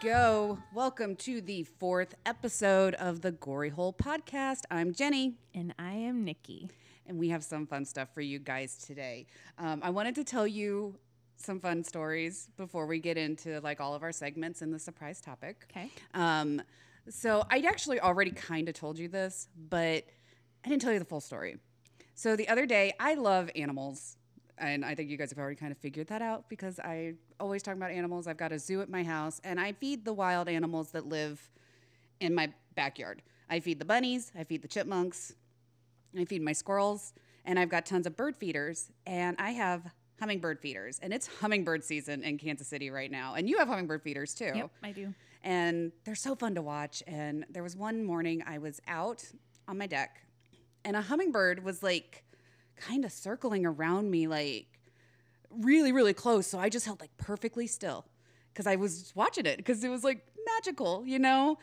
Go. Welcome to the fourth episode of the Gory Hole podcast. I'm Jenny, And I am Nikki. and we have some fun stuff for you guys today. Um, I wanted to tell you some fun stories before we get into like all of our segments and the surprise topic. Okay. Um, so I actually already kind of told you this, but I didn't tell you the full story. So the other day, I love animals. And I think you guys have already kind of figured that out because I always talk about animals. I've got a zoo at my house and I feed the wild animals that live in my backyard. I feed the bunnies, I feed the chipmunks, I feed my squirrels, and I've got tons of bird feeders. And I have hummingbird feeders. And it's hummingbird season in Kansas City right now. And you have hummingbird feeders too Yep, I do. and they're so fun to watch. And there was one morning I was out on my deck, and a hummingbird was like kind of circling around me, like really, really close. So I just held like perfectly still because I was watching it because it was like magical, you know?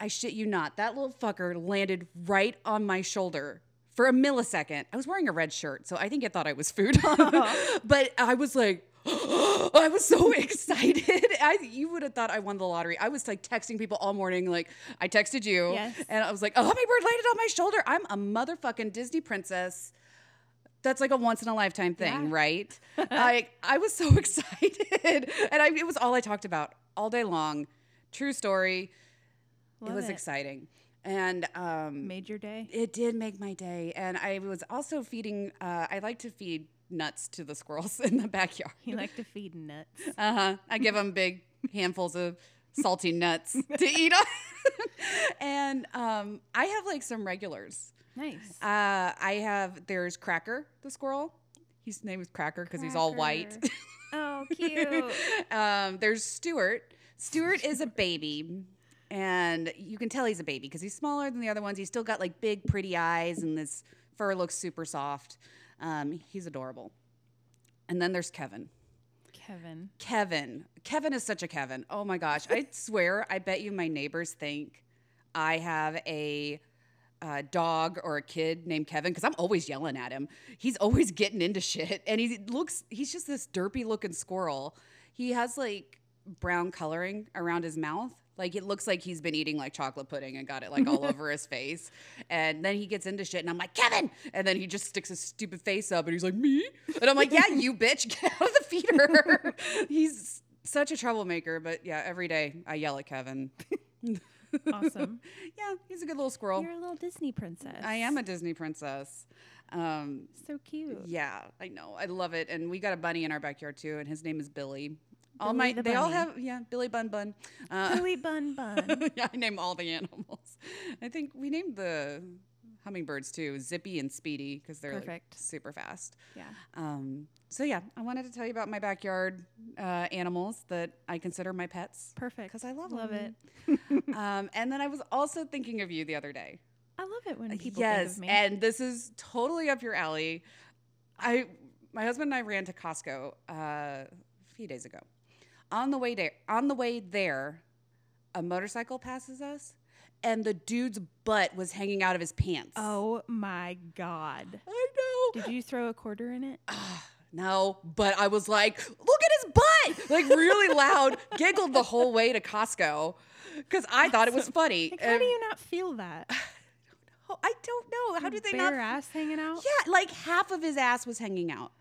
I shit you not. That little fucker landed right on my shoulder for a millisecond. I was wearing a red shirt, so I think it thought I was food. but I was like, I was so excited. I you would have thought I won the lottery. I was like texting people all morning. Like I texted you, Yes. and I was like, oh, "A hummingbird landed on my shoulder." I'm a motherfucking Disney princess. That's like a once in a lifetime thing, Yeah. right? I I was so excited, and I, it was all I talked about all day long. True story. Love it was exciting, and um, Made your day. it did make my day. And I was also feeding. Uh, I like to feed nuts to the squirrels in the backyard. You like to feed nuts. Uh huh. I give them big handfuls of salty nuts to eat on. and um, I have like some regulars. Nice. Uh, I have there's Cracker the squirrel. His name is Cracker because he's all white. Oh, cute. um, there's Stuart. Stuart is a baby. And you can tell he's a baby because he's smaller than the other ones. He's still got like big, pretty eyes, and this fur looks super soft. Um, he's adorable. And then there's Kevin. Kevin. Kevin. Kevin is such a Kevin. Oh my gosh. I swear, I bet you my neighbors think I have a uh, dog or a kid named Kevin because I'm always yelling at him. He's always getting into shit. And he looks, he's just this derpy looking squirrel. He has like brown coloring around his mouth. Like it looks like he's been eating like chocolate pudding and got it like all over his face. And then he gets into shit and I'm like, Kevin. And then he just sticks his stupid face up and he's like, Me? And I'm like, Yeah, you bitch, get out of the feeder. he's such a troublemaker, but yeah, every day I yell at Kevin. Awesome. Yeah, he's a good little squirrel. You're a little Disney princess. I am a Disney princess. Um, So cute. yeah, I know. I love it. And we got a bunny in our backyard too, and his name is Billy. all my the they all have yeah, Billy Bun Bun. Uh, Billy Bun Bun. yeah, I name all the animals. I think we named the hummingbirds too, Zippy and Speedy, because they're like, Perfect. super fast. yeah. Um, so yeah, I wanted to tell you about my backyard uh, animals that I consider my pets Perfect. because I love Love them. it. um, and then I was also thinking of you the other day. I love it when people yes, think of me. and this is totally up your alley. I, my husband and I ran to Costco uh, a few days ago. On the way there, on the way there, a motorcycle passes us, and the dude's butt was hanging out of his pants. oh my God. I know. Did you throw a quarter in it? No, but I was like, look at his butt! Like really loud, giggled the whole way to Costco because I thought it was funny. Like, how do you not feel that? I don't know. How do they Bare not? ass hanging out? Yeah, like half of his ass was hanging out.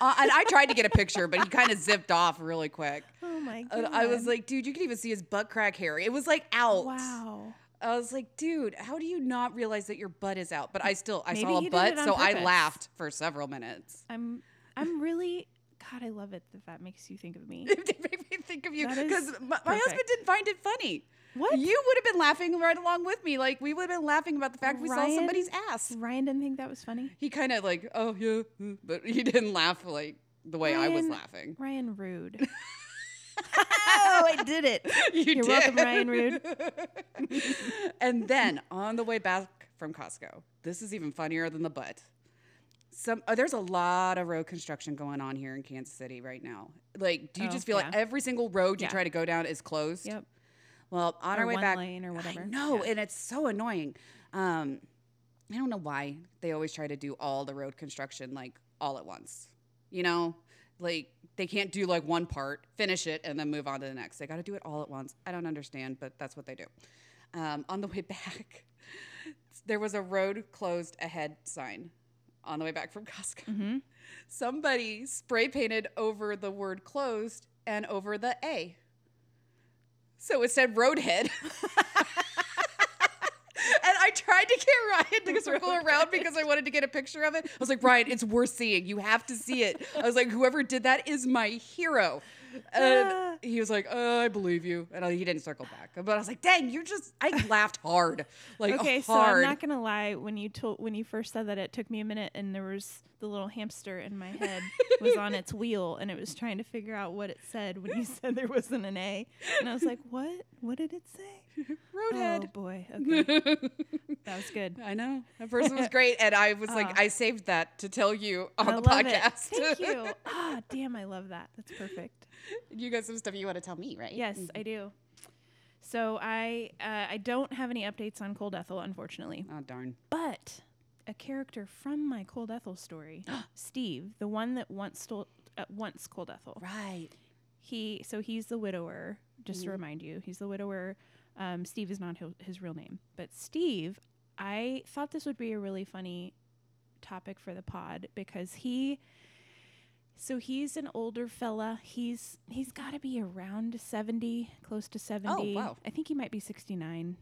Uh, and I tried to get a picture, but he kind of zipped off really quick. Oh my God. And I was like, dude, you can even see his butt crack hair. It was like out. wow. I was like, dude, how do you not realize that your butt is out? But I still, I Maybe saw a he did butt, it on so I purpose. laughed for several minutes. I'm I'm really God, I love it that that makes you think of me. it made me think of you That is because my, my husband perfect. didn't find it funny. What? You would have been laughing right along with me. Like we would have been laughing about the fact we saw Ryan? somebody's ass. Ryan didn't think that was funny. He kind of like, oh yeah, uh," but he didn't laugh like the way I was Ryan- laughing. Ryan Rude. oh, I did it. You You're welcome, Ryan Rude. and then on the way back from Costco, this is even funnier than the butt. Some uh, there's a lot of road construction going on here in Kansas City right now. Like, do you Oh, just feel like every single road you Yeah. try to go down is closed? Yep. Well, on Or our way back, lane or whatever. No, Yeah. and it's so annoying. Um, I don't know why they always try to do all the road construction like all at once. You know, like they can't do like one part, finish it, and then move on to the next. They got to do it all at once. I don't understand, but that's what they do. Um, on the way back, there was a road closed ahead sign on the way back from Costco. Mm-hmm. Somebody spray painted over the word closed and over the A. So it said roadhead. and I tried to get Ryan to circle around because I wanted to get a picture of it. I was like, Ryan, it's worth seeing. You have to see it. I was like, whoever did that is my hero. And he was like, uh, I believe you. And I, he didn't circle back. But I was like, dang, you're just, I laughed hard. Like, Okay, so. I'm not gonna lie. When you told when you first said that, it took me a minute, and there was the little hamster in my head was on its wheel, and it was trying to figure out what it said when you said there wasn't an A, and I was like, what? What did it say? Roadhead. Oh boy. Okay, that was good. I know. That person was great. And I was like, Ah. I saved that to tell you on I the love it. podcast. Thank you. Ah, damn, I love that. That's perfect. you got some stuff you want to tell me, right? Yes, I do. So I uh, I don't have any updates on Cold Ethel, unfortunately. Oh, darn. But a character from my Cold Ethel story, Steve, the one that once stole uh, once Cold Ethel. Right. He so he's the widower. Just to Mhm. remind you, he's the widower. Um, Steve is not his, his real name, but Steve. I thought this would be a really funny topic for the pod because he. So he's an older fella. He's he's got to be around seventy, close to seventy. Oh, wow. I think he might be sixty nine.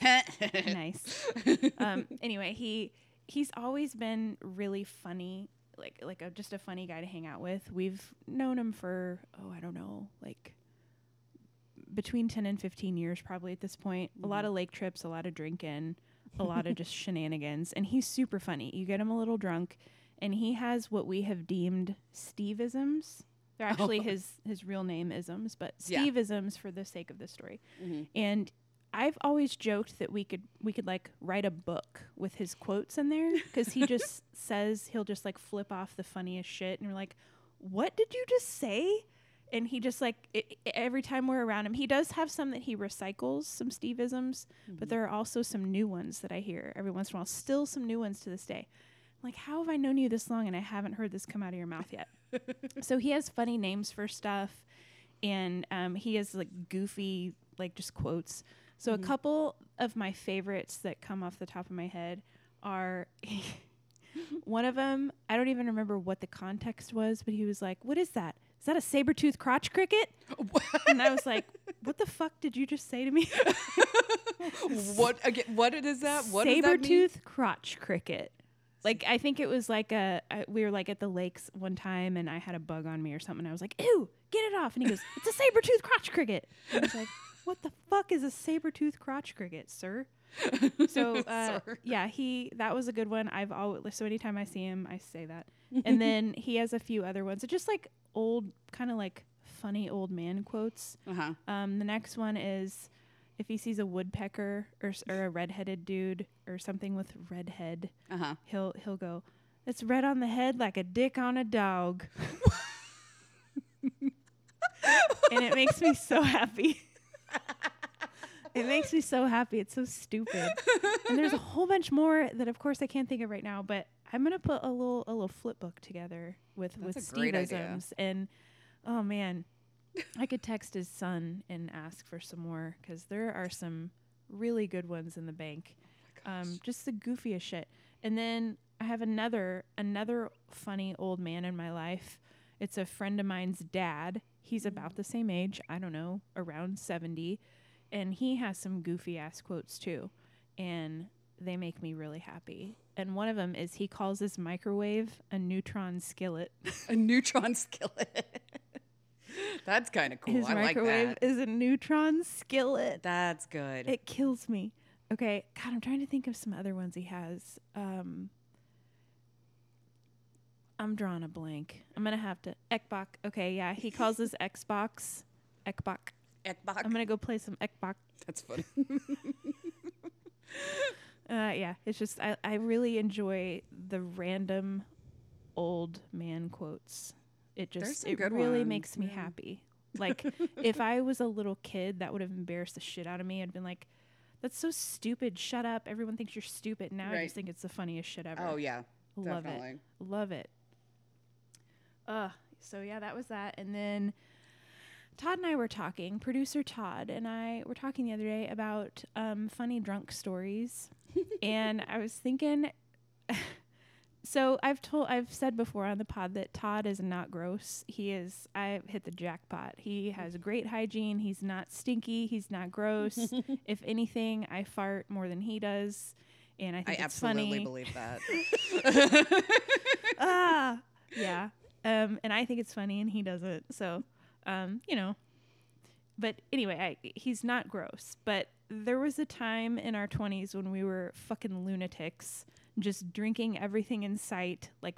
nice. um, anyway, he he's always been really funny, like like a, just a funny guy to hang out with. We've known him for oh I don't know like between ten and fifteen years probably at this point. A lot of lake trips, a lot of drinking, a lot of just shenanigans, and he's super funny. You get him a little drunk, and he has what we have deemed Steve-isms. They're actually Oh. his his real name isms, but Yeah. For the sake of the story. Mhm. And I've always joked that we could we could like write a book with his quotes in there because he just says he'll just like flip off the funniest shit and we're like, what did you just say? And he just like i i- every time we're around him, he does have some that he recycles, some Steve-isms, but there are also some new ones that I hear every once in a while. Still some new ones to this day. I'm like, how have I known you this long and I haven't heard this come out of your mouth yet? so he has funny names for stuff, and um, he has like goofy like just quotes. So a mm-hmm. couple of my favorites that come off the top of my head are one of them. I don't even remember what the context was, but he was like, "What is that? Is that a saber tooth crotch cricket?" and I was like, "What the fuck did you just say to me?" what again? What is that? What saber tooth crotch cricket. Like I think it was like a I, we were like at the lakes one time and I had a bug on me or something. I was like, "Ew, get it off!" And he goes, "It's a saber tooth crotch cricket." And I was like, "What the fuck is a saber tooth crotch cricket, sir?" So uh, yeah, he that was a good one. I've always so anytime I see him, I say that. and then he has a few other ones. It's just like old, kind of like funny old man quotes. Uh-huh. Um, the next one is if he sees a woodpecker or, or a redheaded dude or something with red head, Uh-huh. he'll he'll go, "It's red on the head like a dick on a dog," and it makes me so happy. it makes me so happy. It's so stupid. And there's a whole bunch more that, of course, I can't think of right now. But I'm gonna put a little a little flip book together with That's with a great idea. Steve-isms and oh man, I could text his son and ask for some more because there are some really good ones in the bank. Um, just the goofiest shit. And then I have another another funny old man in my life. It's a friend of mine's dad. He's about the same age, I don't know, around 70, and he has some goofy ass quotes too. And they make me really happy. And one of them is he calls his microwave a neutron skillet. A neutron skillet. That's kind of cool. his I like microwave that. is a neutron skillet. That's good. It kills me. Okay, God, I'm trying to think of some other ones he has. Um, I'm drawing a blank. I'm gonna have to Ekbach. Okay, yeah, he calls his Xbox Ekbach. Ekbach. I'm gonna go play some Ekbach. That's funny. Uh, yeah, it's just I, I really enjoy the random old man quotes. It just it really ones, makes me yeah. happy. Like if I was a little kid, that would have embarrassed the shit out of me. I'd been like, "That's so stupid! Shut up! Everyone thinks you're stupid." Now I just think it's the funniest shit ever. oh yeah. Love definitely. it, love it. Ugh, so yeah, that was that. And then Todd and I were talking, producer Todd and I were talking the other day about um, funny drunk stories. and I was thinking so I've told I've said before on the pod that Todd is not gross. He is I hit the jackpot. He has great hygiene. He's not stinky. He's not gross. if anything, I fart more than he does. And I think I it's absolutely funny. believe that. ah, yeah. Um, and I think it's funny, and he doesn't. So, um, you know. But anyway, I, he's not gross. But there was a time in our twenties when we were fucking lunatics, just drinking everything in sight. Like,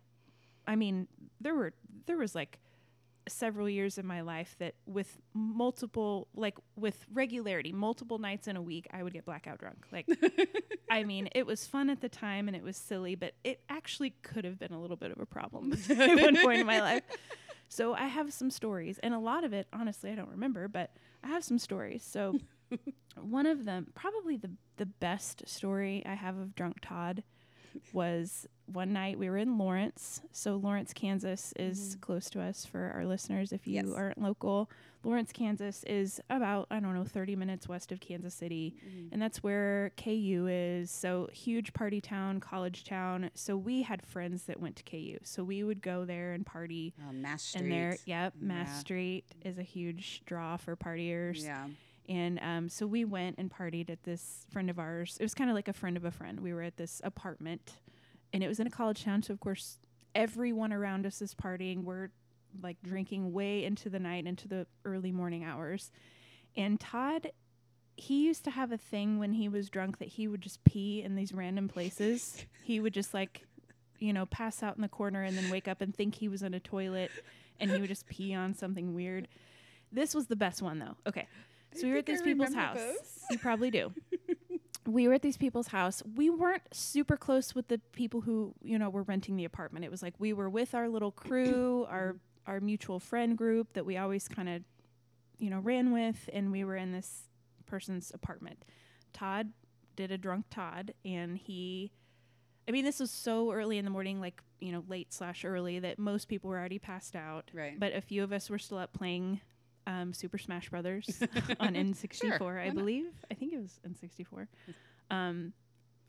I mean, there were there was like several years of my life that with multiple like with regularity multiple nights in a week i would get blackout drunk. Like i mean it was fun at the time and it was silly but it actually could have been a little bit of a problem at one point in my life. So i have some stories and a lot of it honestly i don't remember but i have some stories. So one of them probably the the best story i have of drunk todd was one night we were in Lawrence. So Lawrence, Kansas is close to us for our listeners if you Yes. aren't local. Lawrence, Kansas is about, I don't know, 30 minutes west of Kansas City. And that's where KU is. So huge party town, college town. So we had friends that went to KU. So we would go there and party. Oh, Mass Street. And there, yep, Mass Yeah. Street is a huge draw for partiers. Yeah. And um, so we went and partied at this friend of ours. It was kind of like a friend of a friend. We were at this apartment, and it was in a college town. So of course, everyone around us is partying. We're like drinking way into the night, into the early morning hours. And Todd, he used to have a thing when he was drunk that he would just pee in these random places. he would just like, you know, pass out in the corner and then wake up and think he was in a toilet, and he would just pee on something weird. This was the best one though. Okay. So we were at these I people's house. this. You probably do. we were at these people's house. We weren't super close with the people who, you know, were renting the apartment. It was like we were with our little crew, our our mutual friend group that we always kind of, you know, ran with, and we were in this person's apartment. Todd did a drunk Todd, and he. I mean, this was so early in the morning, like you know, late slash early, that most people were already passed out. Right. But a few of us were still up playing um, Super Smash Brothers on N64, Sure, I why not? believe. I think it was N64. Um,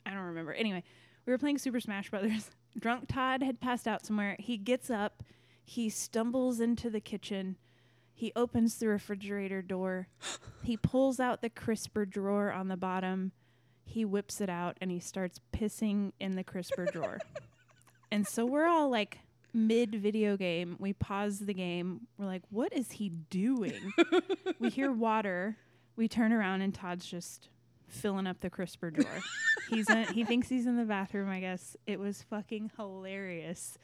I don't remember. Anyway, we were playing Super Smash Brothers. Drunk Todd had passed out somewhere. He gets up, he stumbles into the kitchen. He opens the refrigerator door. he pulls out the crisper drawer on the bottom. He whips it out and he starts pissing in the crisper drawer. And so we're all like mid video game. We pause the game. We're like, what is he doing? we hear water. We turn around and Todd's just filling up the crisper drawer. he's in, he thinks he's in the bathroom, I guess. It was fucking hilarious.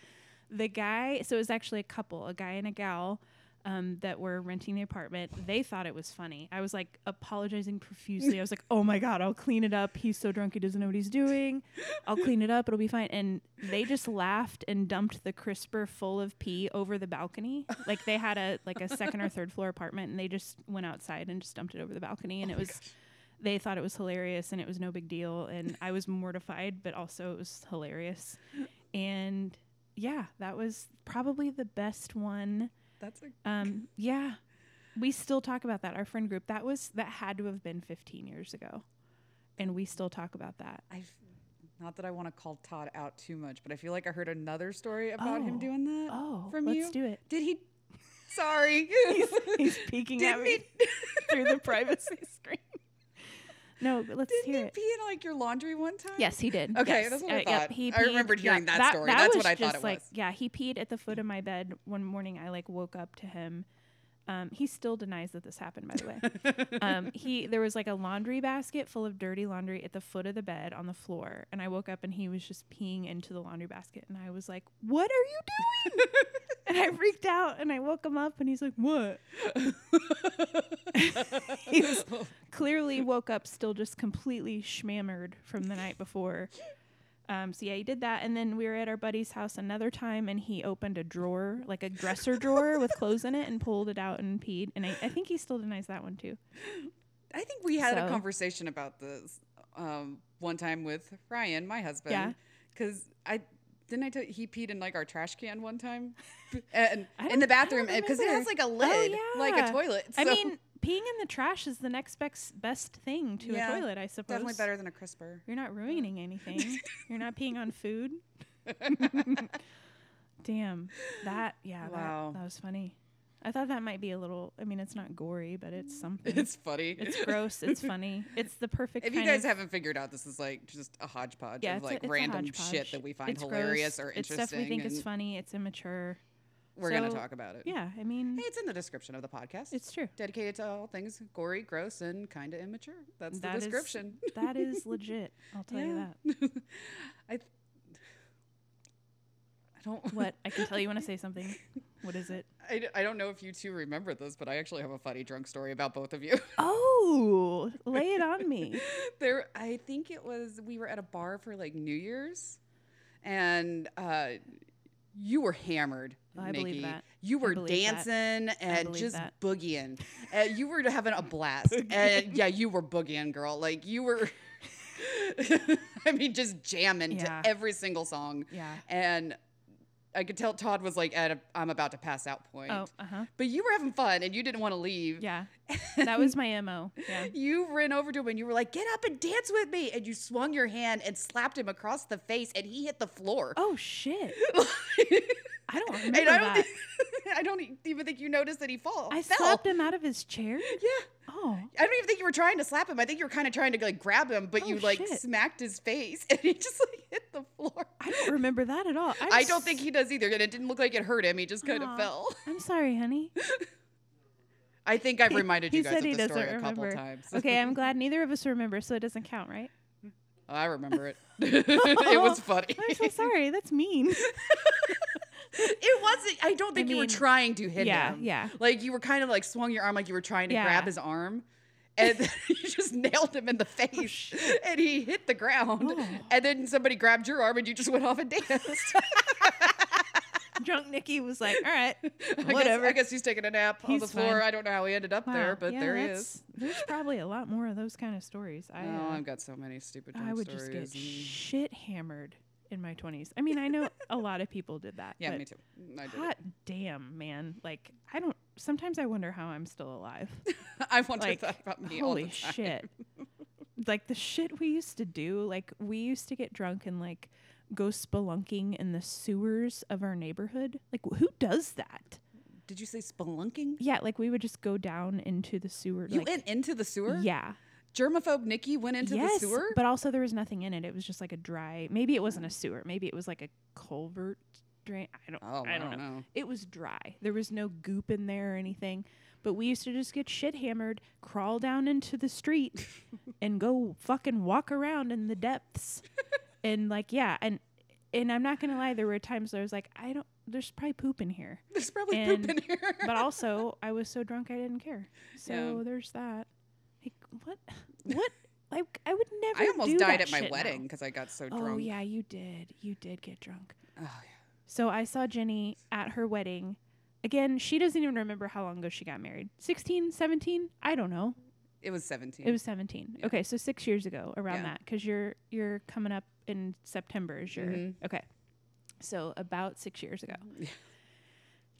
The guy, so it was actually a couple, a guy and a gal. Um, that were renting the apartment, they thought it was funny. I was like apologizing profusely. I was like, "Oh my god, I'll clean it up. He's so drunk he doesn't know what he's doing. I'll clean it up. It'll be fine." And they just laughed and dumped the crisper full of pee over the balcony. Like they had a like a second or third floor apartment, and they just went outside and just dumped it over the balcony. And it was, they thought it was hilarious, and it was no big deal. And I was mortified, but also it was hilarious. And yeah, that was probably the best one. That's a Um, yeah, we still talk about that. Our friend group that was that had to have been 15 years ago, and we still talk about that. I've not that I want to call Todd out too much, but I feel like I heard another story about him Oh. doing that. Oh, from let's you. do it. Did he? Sorry. He's peeking at me through the privacy screen. No, but let's Didn't hear he it. pee in like your laundry one time? Yes, he did. Okay, Yes. that's what I Uh, yep, thought. he I remembered yeah, hearing that story. That's was what I thought just it like, was. Yeah, he peed at the foot of my bed one morning. I like woke up to him. Um, he still denies that this happened, by the way. um, he there was like a laundry basket full of dirty laundry at the foot of the bed on the floor, and I woke up and he was just peeing into the laundry basket, and I was like, "What are you doing?" and I freaked out, and I woke him up, and he's like, "What?" he was clearly woke up still just completely schmammered from the night before. Um, so yeah, he did that, and then we were at our buddy's house another time, and he opened a drawer, like a dresser drawer with clothes in it, and pulled it out and peed. And I, I think he still denies that one too. I think we had a conversation about this um, one time with Ryan, my husband. Yeah. Because I Didn't I tell you he peed in like our trash can one time, and in the I bathroom because it has like a Oh, lid, like a yeah. toilet. I so mean, peeing in the trash is the next best best thing to Yeah, a toilet, I suppose. definitely better than a crisper. You're not ruining anything. You're not peeing on food. Damn. That yeah, Wow. that, that was funny. I thought that might be a little I mean it's not gory, but it's mm. something. It's funny. It's gross, it's funny. It's the perfect If you guys haven't figured out, this is like just a hodgepodge yeah, of like a random shit that we find It's hilarious gross, or It's interesting. stuff we think is funny, it's immature. We're gonna talk about it. Yeah, I mean Hey, it's in the description of the podcast. it's true. dedicated to all things gory, gross, and kind of immature. That's the That is- description. That is legit. I'll tell you that. I, I don't. What? I can tell you when I say something. What is it? I, d- I don't know if you two remember this, but I actually have a funny drunk story about both of you. Oh, lay it on me. there, I think it was we were at a bar for like New Year's, and uh, you were hammered. I believe Nikki. that. You were believe that. dancing and just that. boogieing. uh, you were having a blast. and yeah, you were boogieing, girl. Like you were. I mean, just jamming Yeah. to every single song. Yeah. And I could tell Todd was like at a I'm about to pass out point. Oh, uh huh. But you were having fun and you didn't want to leave. Yeah. That was my MO. Yeah. You ran over to him and you were like, "Get up and dance with me!" And you swung your hand and slapped him across the face, and he hit the floor. Oh, shit. I don't and remember I don't, that. I don't even think you noticed that he fall. I fell. slapped him out of his chair? Yeah, Oh. I don't even think you were trying to slap him. I think you were kind of trying to like grab him, but Oh, you like shit. smacked his face, and he just like hit the floor. I don't remember that at all. I'm I don't think he does either, and it didn't look like it hurt him. He just kind of fell. I'm sorry, honey. I think I've reminded he you guys of he the story a couple remember. times. Okay, I'm glad neither of us remember, so it doesn't count, right? I remember it. it was funny. I'm so sorry. That's mean. It wasn't. I don't think you were trying to hit yeah, him. yeah. Like you were kind of like swung your arm like you were trying to Yeah. grab his arm. And then you just nailed him in the face, and he hit the ground. Oh. And then somebody grabbed your arm, and you just went off and danced. Drunk Nikki was like, all right, I guess- whatever. I guess, he's taking a nap on the floor. fine. I don't know how he ended up there, but yeah, there he is. There's probably a lot more of those kind of stories. I, oh, uh, I've got so many stupid I would just get and- shit hammered in my 20s. I mean, I know a lot of people did that. yeah, me too. I did. Hot damn, man. Like, I don't, sometimes I wonder how I'm still alive. I wonder like, that about me all Holy the time. shit. like, the shit we used to do, like, we used to get drunk and, like, go spelunking in the sewers of our neighborhood. Like, who does that? Did you say spelunking? Yeah, like, we would just go down into the sewer. You like, went into the sewer? Yeah. Germaphobe Nikki went into yes, the sewer? but also there was nothing in it. It was just like a dry. Maybe it wasn't a sewer. Maybe it was like a culvert drain. I don't. oh, I don't know. It was dry. There was no goop in there or anything. But we used to just get shit hammered, crawl down into the street, and go fucking walk around in the depths. and like, yeah, and and I'm not gonna lie, there were times where I was like, I don't. There's probably poop in here. There's probably And- poop in here. But also, I was so drunk I didn't care. So Yeah. there's that. What? What? Like I would never. I almost died at my wedding because I got so Oh drunk. Oh yeah, you did. You did get drunk. Oh, yeah. So I saw Jenny at her wedding. Again, she doesn't even remember how long ago she got married. 16, 17? I don't know. It was 17. It was 17. Yeah. Okay, so 6 years ago around Yeah. that cuz you're you're coming up in September is your Mhm. Okay. So about 6 years ago.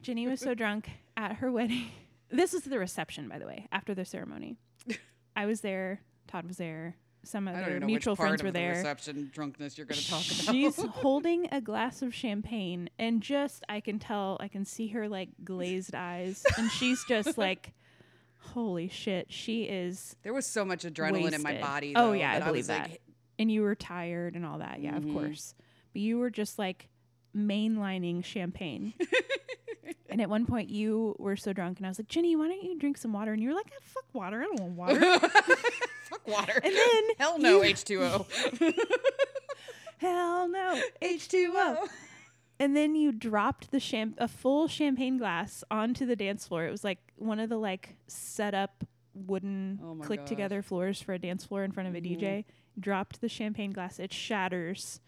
Jenny was so drunk at her wedding. This was the reception by the way, after the ceremony. I was there, Todd was there, some don't know mutual friends of were the there. reception drunkenness you're going to talk about. She's holding a glass of champagne, and just I can tell, I can see her like glazed eyes, and she's just like, "Holy shit!" She is, there was so much adrenaline in my body. Oh, yeah, I believe like, that. and you were tired and all that. Yeah, Mhm. of course. But you were just like mainlining champagne. And at one point, you were so drunk, and I was like, "Jenny, why don't you drink some water?" And you were like, ah, "Fuck water! I don't want water." Fuck water. and then Hell no, you- H2O. hell no, H2O. And then you dropped the champ a full champagne glass onto the dance floor. It was like one of the like set up wooden Oh click together floors for a dance floor in front of a Mhm. DJ. Dropped the champagne glass. It shatters.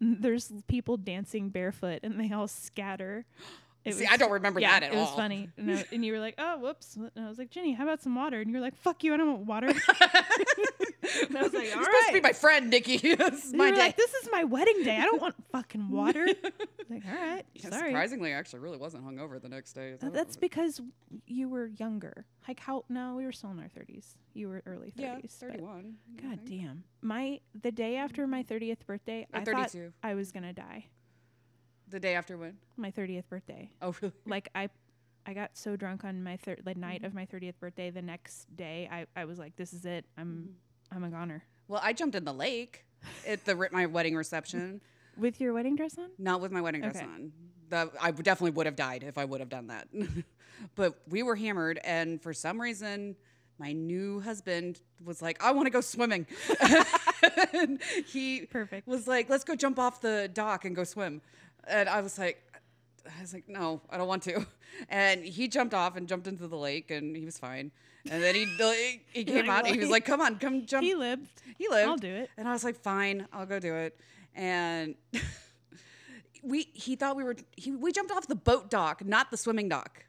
There's people dancing barefoot and they all scatter. It See, I don't remember yeah, that at it was all. funny. And, and you were like, "Oh, whoops!" And I was like, "Jenny, how about some water?" And you were like, "Fuck you! I don't want water." and I was like, You're "All supposed to be my friend, Nikki. this is my day. like, "This is my wedding day. I don't want fucking water." like, all right, Yeah, sorry. surprisingly, I actually really wasn't hungover the next day. Uh, That's because you were younger. Like how? No, we were still in our thirties. You were early thirties. but- 31. God damn. My the day after my thirtieth birthday, Or I thought I was gonna die. The day after when? My thirtieth birthday. Oh, really? Like I, I got so drunk on my thir- the night Mm-hmm. of my thirtieth birthday. The next day, I, I was like, "This is it. I'm Mm-hmm. I'm a goner." Well, I jumped in the lake at the my wedding reception, With your wedding dress on? not with my wedding dress Okay. on. The, I definitely would have died if I would have done that. but we were hammered, and for some reason, my new husband was like, "I want to go swimming." and he Perfect. was like, "Let's go jump off the dock and go swim." And I was like, I was like, "No, I don't want to." And he jumped off and jumped into the lake, and he was fine. And then he he, came out. And he was like, "Come on, come jump." He lived. He lived. I'll do it. And I was like, fine, I'll go do it. And we he thought we were he, we jumped off the boat dock, not the swimming dock.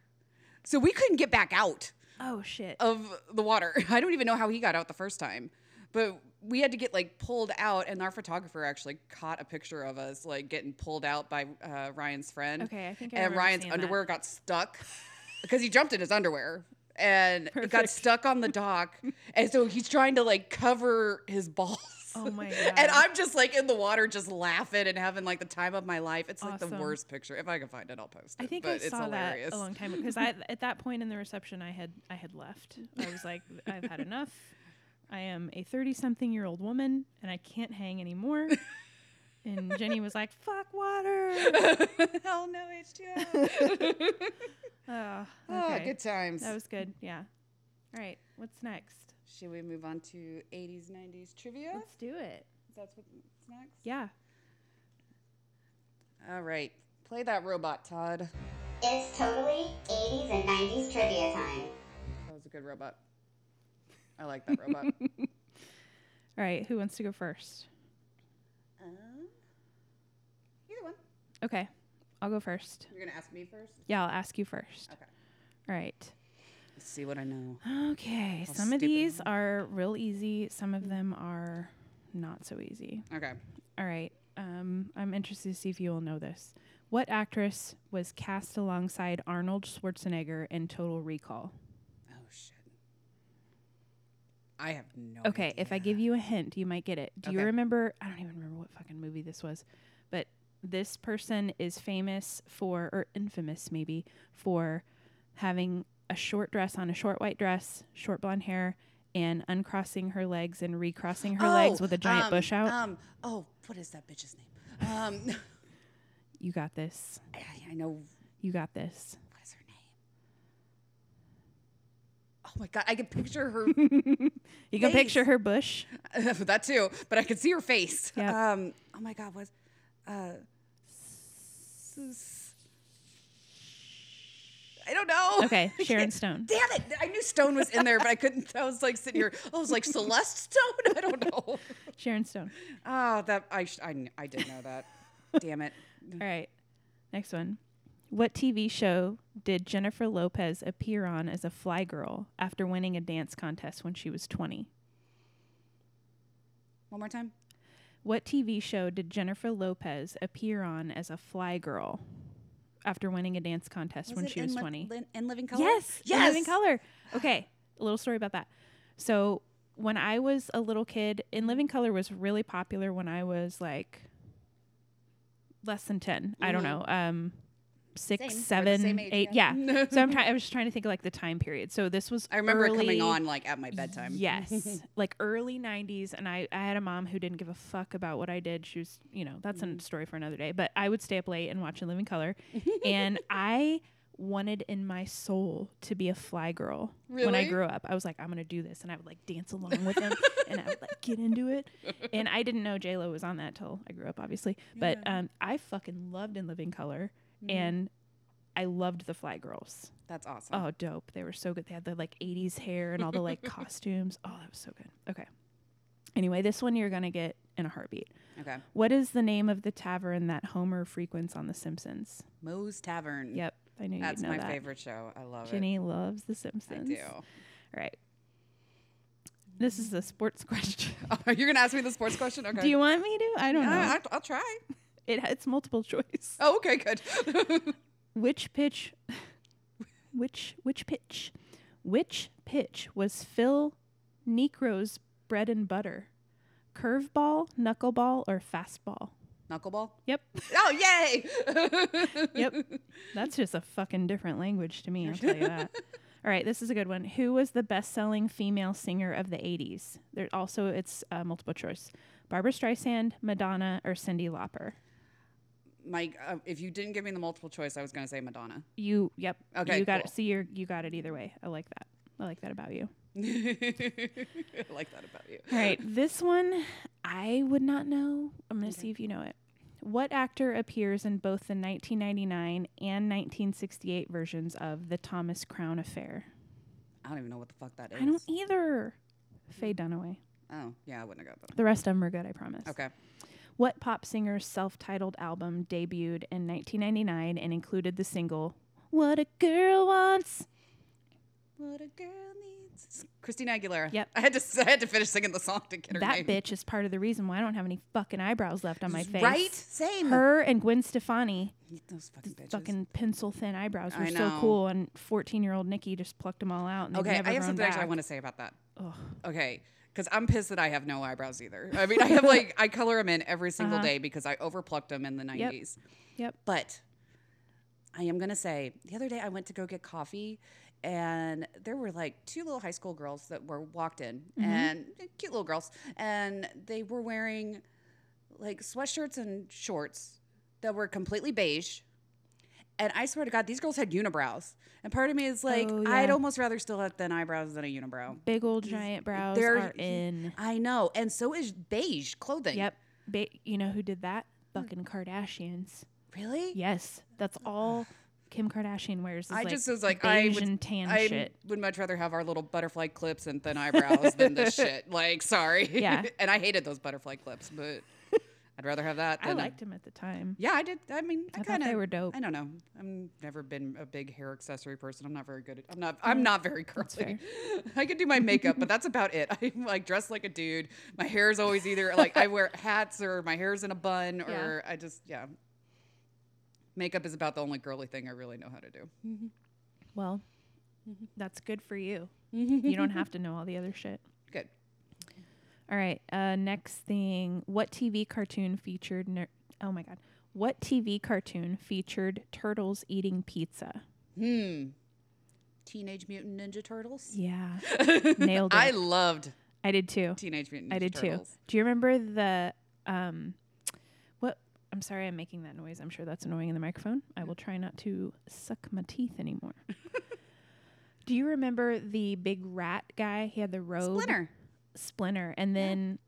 So we couldn't get back out Oh shit. of the water. I don't even know how he got out the first time. But we had to get like pulled out and our photographer actually caught a picture of us like getting pulled out by uh, Ryan's friend. Okay, I think I and Ryan's seeing that. underwear got stuck because he jumped in his underwear and it got stuck on the dock. and so he's trying to like cover his balls. Oh my And I'm just like in the water, just laughing and having like the time of my life. It's like the worst picture. If I can find it, I'll post it. I think but I it's saw hilarious. that a long time ago because I at that point in the reception I had I had left. I was like, I've had enough. I am a thirty something year old woman and I can't hang anymore. and Jenny was like, "Fuck water." Hell no, H2O. Oh, ah, oh, good times. That was good. Yeah. All right. What's next? Should we move on to 80s, 90s trivia? Let's do it. That's what's next? Yeah. All right. Play that robot, Todd. It's totally 80s and 90s trivia time. That was a good robot. I like that robot. All right. Who wants to go first? um, either one. Okay. I'll go first. You're going to ask me first? Yeah, I'll ask you first. Okay. All right. Let's see what I know. Okay. How Some of stupid. these are real easy. Some of them are not so easy. Okay. All right. Um, I'm interested to see if you will know this. What actress was cast alongside Arnold Schwarzenegger in Total Recall? Oh, shit. I have no Okay, if I give you a hint, you might get it. Do you remember? I don't even remember what fucking movie this was, but this person is famous for, or infamous maybe, for having a short dress on, a short white dress, short blonde hair, and uncrossing her legs and recrossing her legs Oh, with a giant um, bush out. Um, oh, what is that bitch's name? Um, you got this. I, I know. You got this. What is her name? Oh my god, I can picture her. You can picture her bush. that too, but I can see her face. Yep. Um. Oh my god, was. Uh. I don't know. Okay, Sharon Stone. Damn it! I knew Stone was in there, but I couldn't. I was like sitting here. I was like Celeste Stone. I don't know. Sharon Stone. Oh, that I I, I did know that. Damn it. All right. Next one. What TV show did Jennifer Lopez appear on as a fly girl after winning a dance contest when she was 20? One more time. What TV show did Jennifer Lopez appear on as a fly girl after winning a dance contest when she was in Li- 20? Lin- in Living Color? Yes. Yes. in Living Color. Okay. A little story about that. So when I was a little kid, In Living Color was really popular when I was like less than 10. I don't Mhm. know. Um, six, Same. Seven, age, eight. yeah. Yeah. so I'm trying. I was just trying to think of like the time period. So this was. I remember it coming on like at my bedtime. Yes, like early '90s, and I I had a mom who didn't give a fuck about what I did. She was, you know, that's Mm-hmm. a story for another day. But I would stay up late and watch In Living Color, and I wanted in my soul to be a fly girl when I grew up. I was like, I'm gonna do this, and I would like dance along with them, and I would like get into it. And I didn't know J Lo was on that till I grew up, obviously. But um, I fucking loved In Living Color, Mm-hmm. and I loved the Fly Girls. That's awesome. Oh, dope. They were so good. They had the like 80s hair and all the like costumes. Oh, that was so good. Okay. Anyway, this one you're going to get in a heartbeat. Okay. What is the name of the tavern that Homer frequents on The Simpsons? Moe's Tavern. Yep. I knew That's my that. That's my favorite show. I love it. Jenny loves The Simpsons. I do. All right. This is a sports question. Oh, you're gonna ask me the sports question? Okay. Do you want me to? I don't know. Yeah, I, I'll try. It, it's multiple choice. Oh, okay, good. Which pitch? Which which pitch? Which pitch was Phil Niekro's bread and butter? Curveball, knuckleball, or fastball? Knuckleball. Yep. Oh, yay! Yep. That's just a fucking different language to me, I'll tell you that. All right, this is a good one. Who was the best-selling female singer of the 80s? There also it's uh, multiple choice. Barbra Streisand, Madonna, or Cyndi Lauper? Mike, uh, if you didn't give me the multiple choice, I was gonna say Madonna. You yep. Okay, You got cool. it. See you're you got it either way. I like that. I like that about you. I like that about you. All right, this one I would not know. I'm going to see if you know it. What actor appears in both the 1999 and 1968 versions of The Thomas Crown Affair? I don't even know what the fuck that is. I don't either. Faye Dunaway. Oh, yeah, I wouldn't have got that. The rest of them are good, I promise. Okay. What pop singer's self-titled album debuted in 1999 and included the single "What a Girl Wants"? What a girl needs. Christina Aguilera. Yep. I had to. I had to finish singing the song to get her That name. bitch is part of the reason why I don't have any fucking eyebrows left on my face. Right? Same. Her and Gwen Stefani, Those fucking bitches. fucking pencil thin eyebrows, were I so know. cool, and 14 year old Nikki just plucked them all out. And they've Okay, never I have grown something actually I back. want to say about that. Ugh. Okay, because I'm pissed that I have no eyebrows either. I mean, I have like I color them in every single Uh-huh. day because I overplucked them in the 90s. Yep. yep. But I am gonna say the other day I went to go get coffee. And there were like two little high school girls that were walked in, Mm-hmm. and cute little girls, and they were wearing like sweatshirts and shorts that were completely beige. And I swear to God, these girls had unibrows. And part of me is like, Oh, I'd almost rather still have thin eyebrows than a unibrow. Big old giant brows They're- are in. I know. And so is beige clothing. Yep. Ba- you know who did that? Fucking Kardashians. Really? Yes, that's all Kim Kardashian wears. Is I like just was like, I would, tan I shit. would much rather have our little butterfly clips and thin eyebrows than this shit. Like, sorry. Yeah. and I hated those butterfly clips, but I'd rather have that. I liked him at the time. Yeah, I did. I mean, I, I thought kind of. they were dope. I don't know. I've never been a big hair accessory person. I'm not very good at. I'm not. I'm not very curly. I can do my makeup, but that's about it. I'm like dressed like a dude. My hair is always either like I wear hats or my hair's in a bun or I just yeah. Makeup is about the only girly thing I really know how to do. Well, Mm-hmm. that's good for you. you don't have to know all the other shit. Good. All right. Uh, next thing, what TV cartoon featured? Ner- oh my god, what TV cartoon featured turtles eating pizza? Hmm. Teenage Mutant Ninja Turtles. Yeah, nailed it. I loved. I, did too. Teenage Mutant Ninja I did Turtles. too. Do you remember the um, what? I'm sorry, I'm making that noise. I'm sure that's annoying in the microphone. I will try not to suck my teeth anymore. Do you remember the big rat guy? He had the robe. Splinter. Splinter, and then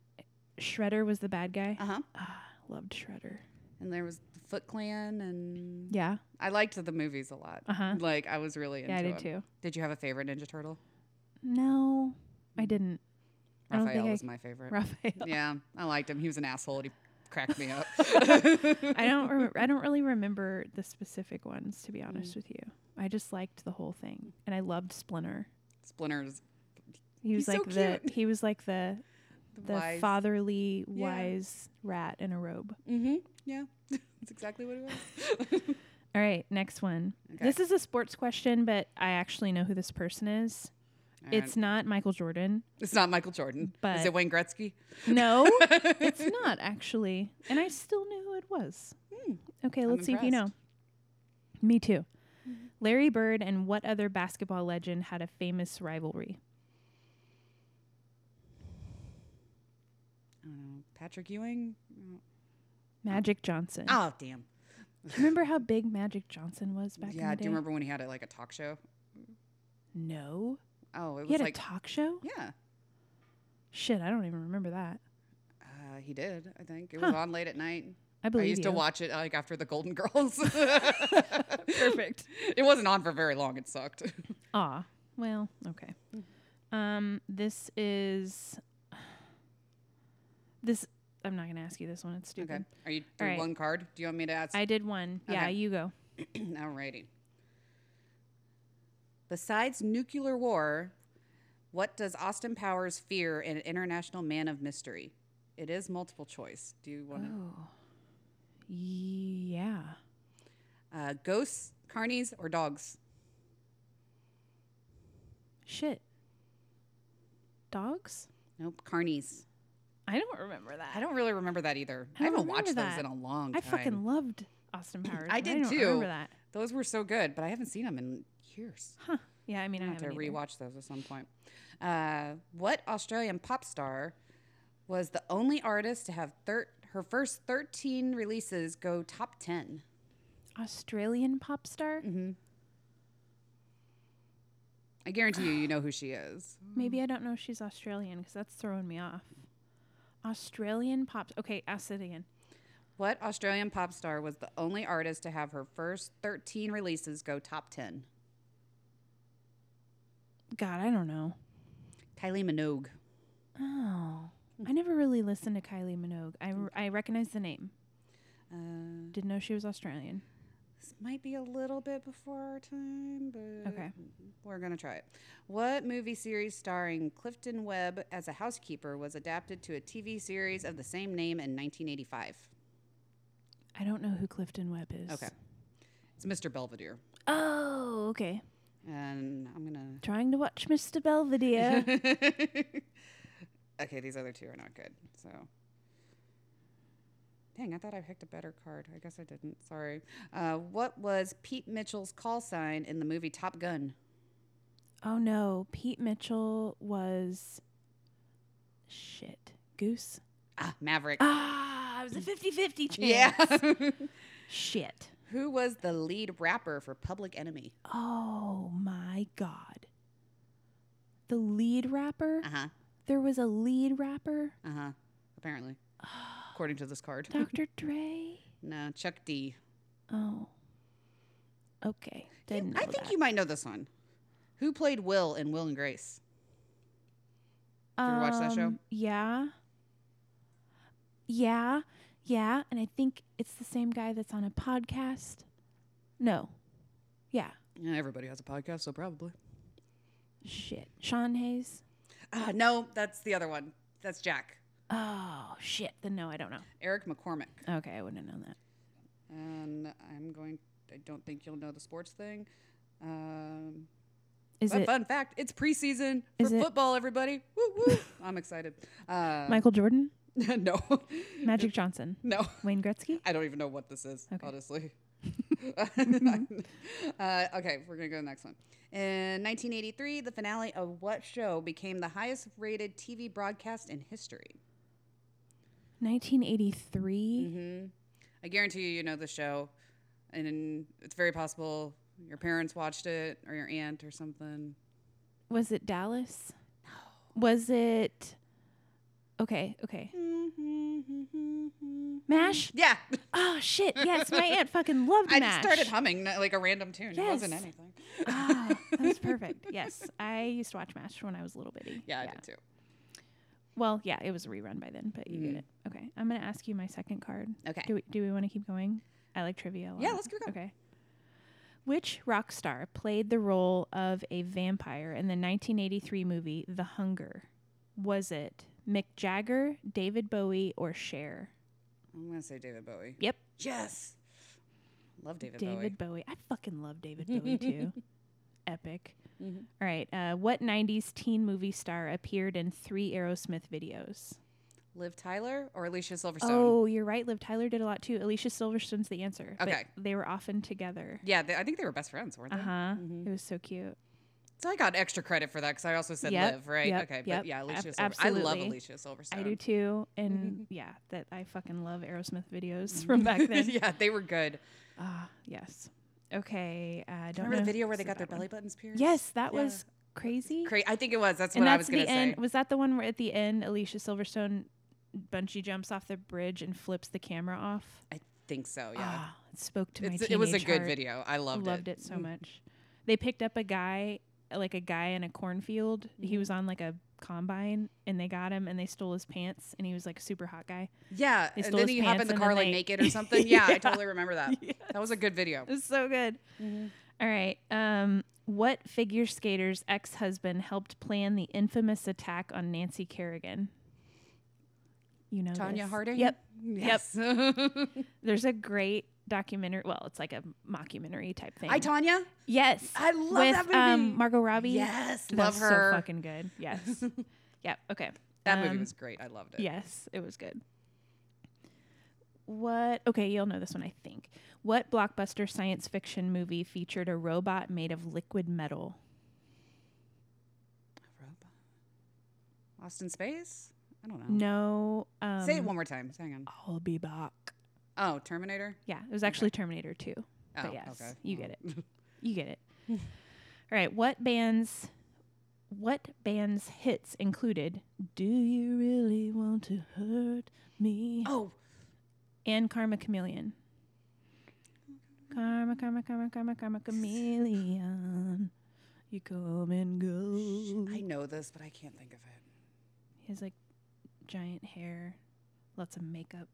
Shredder was the bad guy. Uh huh. Ah, loved Shredder. And there was the Foot Clan, and Yeah, I liked the movies a lot. Uh-huh. Like I was really into yeah, I did too. Did you have a favorite Ninja Turtle? No, I didn't. I don't Raphael think I- was my favorite. Raphael. yeah, I liked him. He was an asshole. And he cracked me up. I don't. Rem- I don't really remember the specific ones, to be honest Mm. with you. I just liked the whole thing, and I loved Splinter. Splinter's He was He's so like the. cute. He was like the the wise. fatherly, Yeah. wise rat in a robe. Mm-hmm. Yeah, that's exactly what it was. All right, next one. Okay. This is a sports question, but I actually know who this person is. It's not Michael Jordan. It's not Michael Jordan. is it Wayne Gretzky? No, it's not actually. And I still knew who it was. Okay, I'm let's see if you know. Me too. Larry Bird and what other basketball legend had a famous rivalry? I don't know. Patrick Ewing. Magic Johnson. Oh damn. Do you remember how big Magic Johnson was back in yeah. the Do you remember when he had a, like a talk show? No. Oh, it He was had like a talk show? yeah. Shit, I don't even remember that. Uh, he did. I think it was Huh. on late at night. I I believe used you. to watch it like after the Golden Girls. Perfect. It wasn't on for very long. It sucked. Ah, Well, okay. Um, this is this. I'm not gonna ask you this one. It's stupid. okay. Are you doing right. one card? Do you want me to ask? I did one. Yeah, you go. Alrighty. Besides nuclear war, what does Austin Powers fear in an international man of mystery? It is multiple choice. Do you want to? Oh. Yeah. Uh, ghosts, carnies, or dogs? Shit. Dogs? Nope, carnies. I don't remember that. I don't really remember that either. I I, haven't watched remember those in a long time. I fucking loved Austin Powers. I did don't too. remember that. Those were so good, but I haven't seen them in years. Huh. Yeah, I mean, I I have to either. rewatch those at some point. Uh, what Australian pop star was the only artist to have thir- her first 13 releases go top 10? Australian pop star? Mm-hmm. I guarantee you, you know who she is. Maybe I don't know if she's Australian because that's throwing me off. Australian pop. Okay, ask it again. What Australian pop star was the only artist to have her first 13 releases go top 10? God, I don't know. Kylie Minogue. Oh, I never really listened to Kylie Minogue. I, r- I recognize the name. Uh, Didn't know she was Australian. This might be a little bit before our time, but Okay. we're going to try it. What movie series starring Clifton Webb as a housekeeper was adapted to a TV series of the same name in 1985? I don't know who Clifton Webb is. Okay. It's Mr. Belvedere. Oh, okay. And I'm going to. Trying to watch Mr. Belvedere. okay, these other two are not good. So. Dang, I thought I picked a better card. I guess I didn't. Sorry. Uh, what was Pete Mitchell's call sign in the movie Top Gun? oh no, Pete Mitchell was shit. Goose. Ah, Maverick. Ah, it was a 50-50 chance. yeah. Shit. Who was the lead rapper for Public Enemy? Oh my god. The lead rapper? Uh huh. There was a lead rapper? Uh huh. Apparently, according to this card. Dr. Dre? no, Chuck D. Oh. Okay. Didn't I think that. you might know this one. Who played Will in Will and Grace? you ever watch that show? Um, Yeah. Yeah. Yeah. And I think it's the same guy that's on a podcast. No. Yeah. Yeah, everybody has a podcast, so probably. Shit. Sean Hayes. Ah, no, that's the other one. That's Jack. Oh, shit. Then no, I don't know. Eric McCormack. Okay. I wouldn't have known that. And I'm going. I don't think you'll know the sports thing. Um, Is but it fun fact: it's preseason for football. Everybody, woo woo! I'm excited. Uh, Michael Jordan? no, Magic Johnson? no. Wayne Gretzky? I don't even know what this is, Okay. honestly. uh, okay, we're going to go to the next one. In 1983, the finale of what show became the highest rated TV broadcast in history? 1983. hmm I guarantee you, you know the show. And it's very possible your parents watched it or your aunt or something. Was it Dallas? No. Was it. Okay. Okay. MASH? Yeah. Oh, shit. Yes. My aunt fucking loved I MASH. just started humming like a random tune. It wasn't anything. Ah, that was perfect. Yes. I used to watch MASH when I was a little bitty. Yeah, I did too. Well, yeah, it was a rerun by then, but you Mhm. get it. Okay. I'm going to ask you my second card. Okay. Do we, do we want to keep going? I like trivia a lot. Yeah, let's keep going. Okay. Which rock star played the role of a vampire in the 1983 movie The Hunger? Was it Mick Jagger, David Bowie, or Cher? I'm going to say David Bowie. Yep. Yes. Love David, Bowie. David Bowie. I fucking love David Bowie too. Epic. Mhm. All right. Uh, what 90s teen movie star appeared in three Aerosmith videos? Liv Tyler or Alicia Silverstone? Oh, you're right. Liv Tyler did a lot too. Alicia Silverstone's the answer. but Okay. they were often together. Yeah, they, I think they were best friends, weren't they? Uh huh. Mhm. It was so cute. So I got extra credit for that because I also said Yep, Liv, right? yep, okay, yep. but yeah, Ab- Alicia Silverstone. I love. Alicia Silverstone. I do too. And Mm-hmm. yeah, that I fucking love Aerosmith videos from back then. yeah, they were good. Ah, yes. Okay. Uh, don't Remember the video where they got their belly buttons pierced? Yes, that Yeah. was crazy. Cra- I think it was. That's and what I was the end. say. Was that the one where at the end Alicia Silverstone bungee jumps off the bridge and flips the camera off? I think so. Yeah, Ah, it spoke to my it was a good heart. video. I loved, Loved it so much. They picked up a guy, like a guy in a cornfield. Mm-hmm. He was on like a combine, and they got him, and they stole his pants, and he was like a super hot guy. Yeah, They and then his you hop in the car like they- naked or something. Yeah, I totally remember that. That was a good video. It was so good. Mm-hmm. All right. Um, what figure skater's ex husband helped plan the infamous attack on Nancy Kerrigan? You know, Tanya this. Harding. Yep. Yes. There's a great documentary. Well, it's like a mockumentary type thing. I Tanya. Yes. I love with, that movie. Um, Margot Robbie. Yes, That's love her. So fucking good. Yes. yep. Okay. That movie Um, was great. I loved it. Yes, it was good. What? Okay, you'll know this one, I think. What blockbuster science fiction movie featured a robot made of liquid metal? Robot. Lost in Space? I don't know. No. Um, Say it one more time. Hang on. I'll be back. Oh, Terminator? Yeah, it was actually Terminator 2. Oh, But yes, okay. you get it. Mm. You get it. All right. What bands? What bands hits included? Do you really want to hurt me? Oh, and Karma Chameleon. Karma, karma, karma, karma, karma chameleon. You come and go. I know this, but I can't think of it. He has like giant hair, lots of makeup.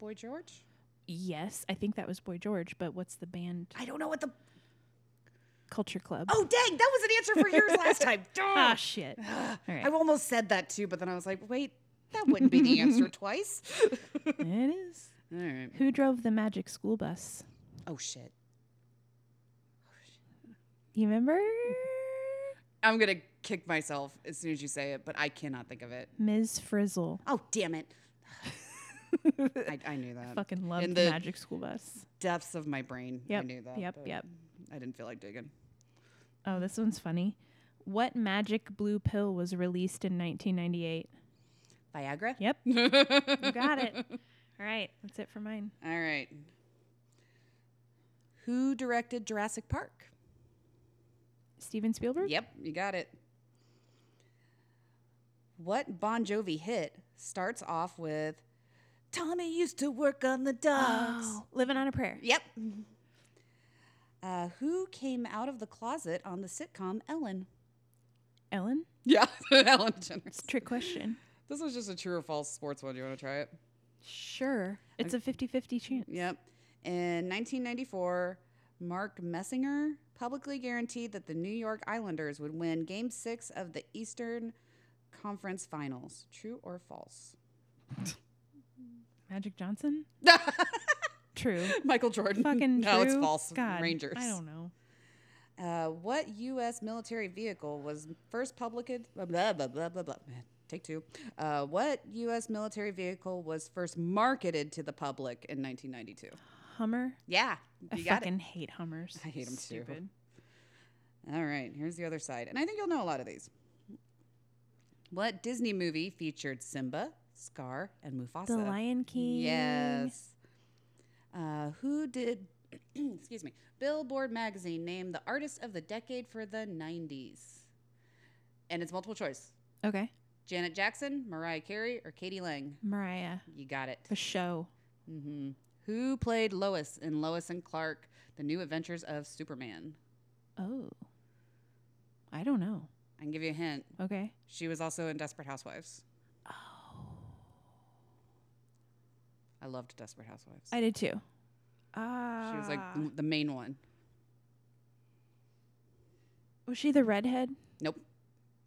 Boy George? Yes, I think that was Boy George, but what's the band? I don't know what the. Culture Club. Oh, dang. That was an answer for yours last time. ah, shit. I almost said that too, but then I was like, wait, that wouldn't be the answer twice. it is. All right. Who drove the Magic School Bus? Oh, shit. You remember? I'm going to kick myself as soon as you say it, but I cannot think of it. Ms. Frizzle. Oh, damn it. I, I knew that. Fucking loved In the the Magic School Bus. depths of my brain, I Yep, knew that. yep, yep. I didn't feel like digging. Oh, this one's funny. What magic blue pill was released in 1998? Viagra? Yep, you got it. All right, that's it for mine. All right. Who directed Jurassic Park? Steven Spielberg? Yep, you got it. What Bon Jovi hit starts off with Tommy used to work on the docks. Oh, Living on a Prayer. Yep. Uh, who came out of the closet on the sitcom Ellen? Ellen? Yeah, Ellen DeGeneres. It's a trick question. This was just a true or false sports one. Do you want to try it? Sure. It's a 50 50 chance. Yep. In 1994, Mark Messinger publicly guaranteed that the New York Islanders would win Game Six of the Eastern Conference Finals. True or false? Magic Johnson? True. Michael Jordan. Fucking no, it's false. God, Rangers. I don't know. Uh, what U.S. military vehicle was first publicated? Blah blah blah blah blah. blah. Take two. Uh, what U.S. military vehicle was first marketed to the public in 1992? Hummer? Yeah, I you got fucking hate Hummers. I hate 'em too. Stupid. it. All right, here's the other side, and I think you'll know a lot of these. What Disney movie featured Simba, Scar, and Mufasa? The Lion King. Yes. Uh, who did? excuse me. Billboard magazine named the artist of the decade for the 90s. And it's multiple choice. Okay. Janet Jackson, Mariah Carey, or k.d. lang? Mariah. You got it. The show. Mm-hmm. Who played Lois in Lois and Clark: The New Adventures of Superman? Oh. I don't know. I can give you a hint. Okay. She was also in Desperate Housewives. I loved Desperate Housewives. I did too. Ah. she was like the- the main one. Was she the redhead? Nope.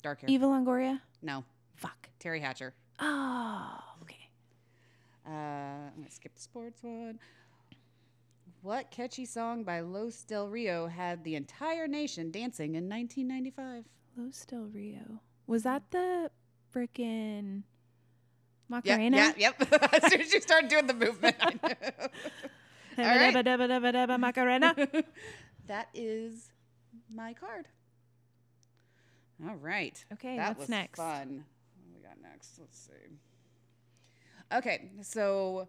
Dark hair. Eva Longoria? No. Fuck. Teri Hatcher. Oh. Okay. Uh, I'm gonna skip the sports one. What catchy song by Los Del Rio had the entire nation dancing in 1995? Los Del Rio. Was that the frickin' Yeah, Macarena? yeah, yep. as soon as you started doing the movement, I knew. All right. Macarena. that is my card. All right. Okay, that what's was next? Fun. What do we got next? Let's see. Okay, so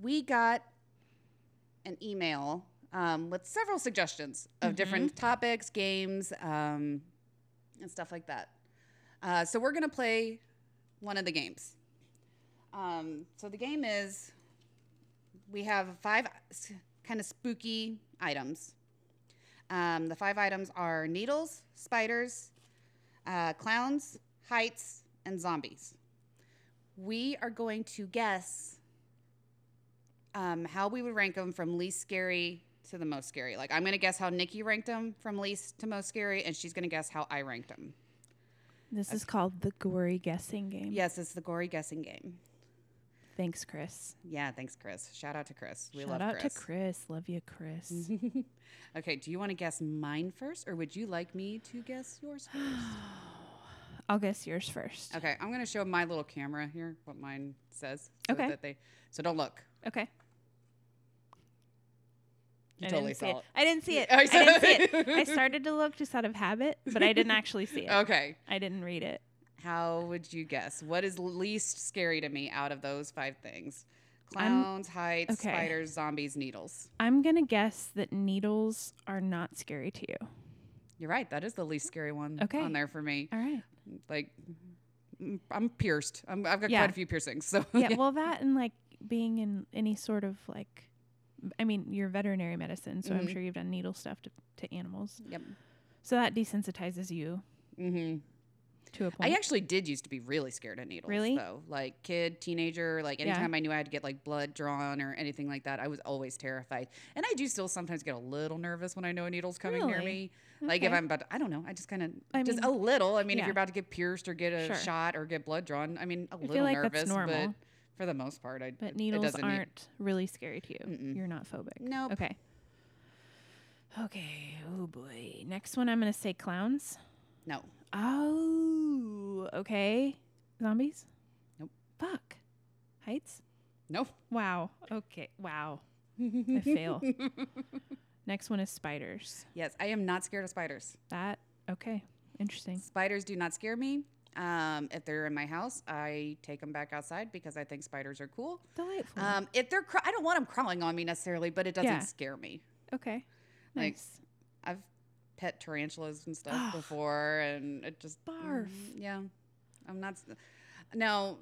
we got an email um, with several suggestions of different topics, games, um, and stuff like that. Uh, so we're gonna play one of the games. Um, so the game is we have five kind of spooky items. Um, the five items are needles, spiders, uh, clowns, heights, and zombies. We are going to guess um, how we would rank them from least scary to the most scary. Like I'm gonna guess how Nikki ranked them from least to most scary, and she's gonna guess how I ranked them. This is called the gory guessing game. Yes, it's the gory guessing game. Thanks, Chris. Yeah, thanks, Chris. Shout out to Chris. We Shout love out Chris. to Chris. Love you, Chris. Okay, do you want to guess mine first, or would you like me to guess yours first? I'll guess yours first. okay, I'm gonna show my little camera here what mine says. So Okay. That they, so don't look. Okay. You I totally saw it. it. I didn't see it. I didn't see it. I started to look just out of habit, but I didn't actually see it. Okay. I didn't read it. How would you guess? What is least scary to me out of those five things? I'm- Clowns, heights, okay. spiders, zombies, needles. I'm gonna guess that needles are not scary to you. You're right. That is the least scary one Okay. on there for me. All right. Like, mm, I'm pierced. I'm, I've got Yeah. quite a few piercings. So Yeah. Well, that and like being in any sort of like, I mean, you're veterinary medicine, so I'm Mhm. sure you've done needle stuff to, to animals. Yep. So that desensitizes you hmm to a point. I actually did used to be really scared of needles. Really? Though, like kid, teenager, like Yeah. anytime I knew I had to get like blood drawn or anything like that, I was always terrified. And I do still sometimes get a little nervous when I know a needle's coming near Really? me. Like if Okay. I'm about, to, I don't know, I just kind of I just mean, a little. I mean, if yeah. you're about to get pierced or get a Sure. shot or get blood drawn, I mean, a feel little like that's nervous, but normal. For the most part, I but needles doesn't need- aren't really scary to you. Mm-mm. You're not phobic. Nope. Okay. Okay. Oh boy. Next one, I'm gonna say clowns. No. Oh. Okay. Zombies. Nope. Fuck. Heights. Nope. Wow. Okay. Wow. I fail. Next one is spiders. yes, I am not scared of spiders. That okay. Interesting. Spiders do not scare me. Um, if they're in my house, I take them back outside because I think spiders are cool. Delightful. Um, if they're, cr- I don't want them crawling on me necessarily, but it doesn't Yeah. scare me. okay. like, Nice. I've pet tarantulas and stuff before, and it just Barf. mm, yeah, I'm not. Now,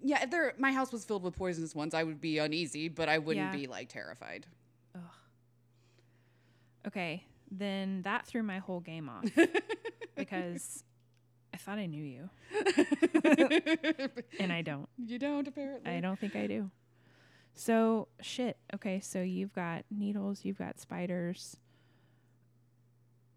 yeah, if they're my house was filled with poisonous ones, I would be uneasy, but I wouldn't Yeah. be like terrified. Ugh. Okay. Then that threw my whole game off because thought I knew you, and I don't. you don't apparently. I don't think I do. So shit. Okay, so you've got needles, you've got spiders.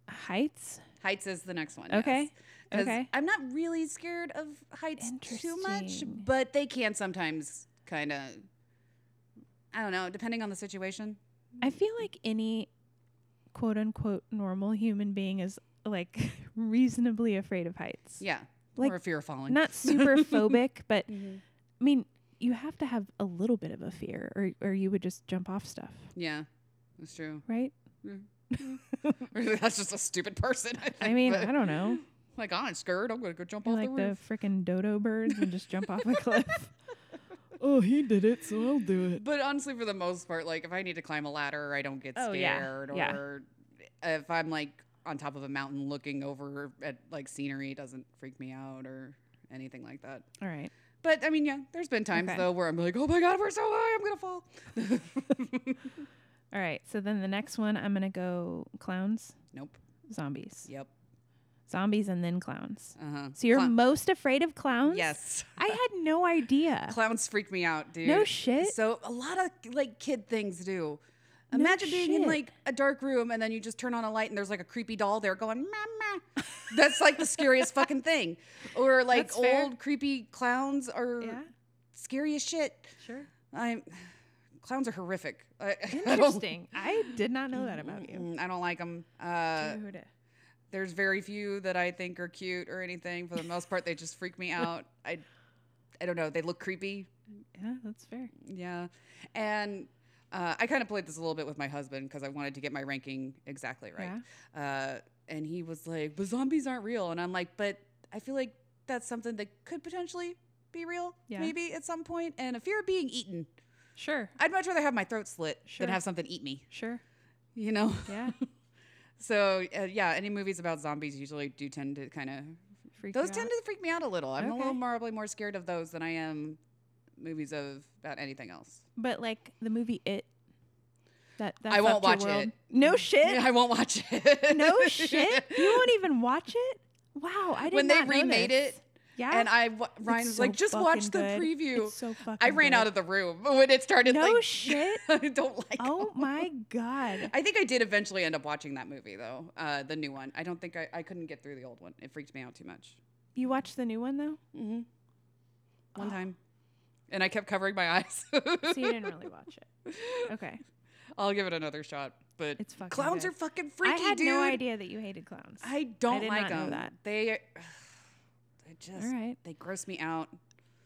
Heights? Heights is the next one. Okay. yes. Okay. I'm not really scared of heights too much, but they can sometimes kind of. I don't know, depending on the situation. I feel like any quote unquote normal human being is like reasonably afraid of heights. Yeah. Like, or if you're falling. Not super phobic, but Mhm. I mean, you have to have a little bit of a fear or or you would just jump off stuff, Yeah, that's true. right? Or that's just a stupid person. I, I mean, I don't know. like I'm scared. I'm gonna go jump You're off like the the freaking dodo birds and just jump off a cliff. oh, he did it, so I'll do it. But honestly, for the most part, like if I need to climb a ladder, I don't get Oh, yeah. scared. Yeah. Or if I'm like on top of a mountain looking over at like scenery, doesn't freak me out or anything like that. All right. But I mean, yeah, there's been times Okay. though where I'm like, oh my god, we're so high, I'm gonna fall. All right. So then the next one, I'm going to go clowns, nope. zombies. Yep. Zombies and then clowns. Uh huh. So you're most afraid of clowns? yes. I had no idea. Clowns freak me out, dude. No shit. So a lot of like kid things do. No Imagine being in shit. like a dark room and then you just turn on a light and there's like a creepy doll there going mama. That's like the scariest fucking thing. Or like That's fair. old creepy clowns are Yeah. scary as shit. Sure. I'm clowns are horrific. I, I don't- Interesting. I did not know that about you. Mm, I don't like them. Uh, Dude. there's very few that I think are cute or anything. For the most part, they just freak me out. I, I don't know. They look creepy. Yeah, that's fair. Yeah. And uh, I kind of played this a little bit with my husband because I wanted to get my ranking exactly right. Uh, and he was like, but zombies aren't real. And I'm like, but I feel like that's something that could potentially be real, Yeah. maybe at some point. And a fear of being eaten. Sure. I'd much rather have my throat slit Sure. than have something eat me, Sure. you know? Yeah. So, uh, yeah, any movies about zombies usually do tend to kind of, Freak out. those tend out? to freak me out a little. I'm a Okay. little probably more scared of those than I am movies of about anything else. But like the movie It. That that's I won't up to your watch world. it. No shit. I won't watch it. no shit. You won't even watch it. Wow, I didn't. when they remade it, Yeah. And I w- Ryan It's was so like, just watch the good. preview. It's so fucking I ran good. out of the room when it started. No like, shit. I don't like. Oh them. my god. I think I did eventually end up watching that movie though, uh, the new one. I don't think I, I couldn't get through the old one. It freaked me out too much. You watched the new one though? Mm-hmm. One Oh. time, and I kept covering my eyes. So you didn't really watch it. Okay. I'll give it another shot. But It's fucking clowns good. are fucking freaky, I had dude. no idea that you hated clowns. I don't did like not know them. that. They, they just, All right. they gross me out.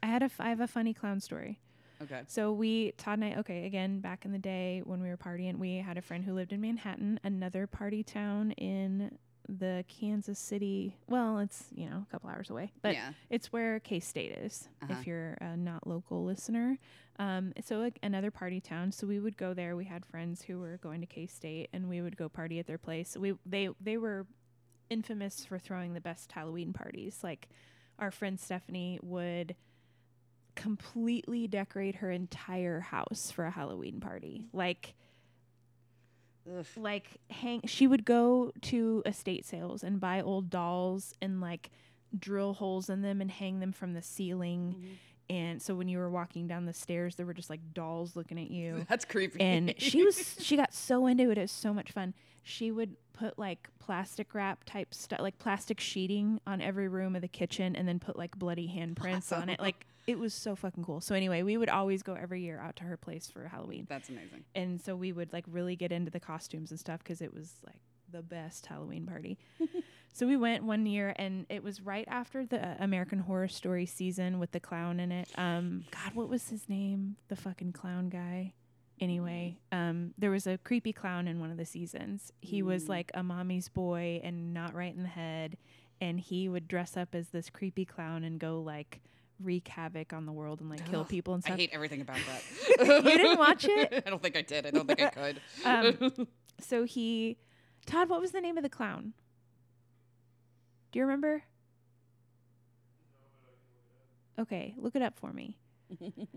I had a f- I have a funny clown story. Okay. So we Todd and I okay again back in the day when we were partying we had a friend who lived in Manhattan another party town in the Kansas City well it's you know a couple hours away but yeah. it's where K State is Uh-huh. if you're a not local listener um, so like another party town so we would go there we had friends who were going to K State and we would go party at their place we they they were infamous for throwing the best Halloween parties like our friend Stephanie would completely decorate her entire house for a Halloween party. Like Ugh. like hang she would go to estate sales and buy old dolls and like drill holes in them and hang them from the ceiling. Mm-hmm. And so when you were walking down the stairs there were just like dolls looking at you. That's creepy. and she was she got so into it. It was so much fun. She would put like plastic wrap type stuff, like plastic sheeting on every room of the kitchen, and then put like bloody handprints on it. Like it was so fucking cool. So anyway, we would always go every year out to her place for Halloween, That's amazing. and so we would like really get into the costumes and stuff because it was like the best Halloween party. so we went one year, and it was right after the uh, American Horror Story season with the clown in it. Um, God, what was his name? The fucking clown guy. Anyway, um, there was a creepy clown in one of the seasons. He was Mm. like a mommy's boy and not right in the head, and he would dress up as this creepy clown and go like wreak havoc on the world and like kill Ugh, people and stuff. I hate everything about that. You didn't watch it? I don't think I did. I don't think I could. Um, so he, Todd, what was the name of the clown? Do you remember? Okay, look it up for me.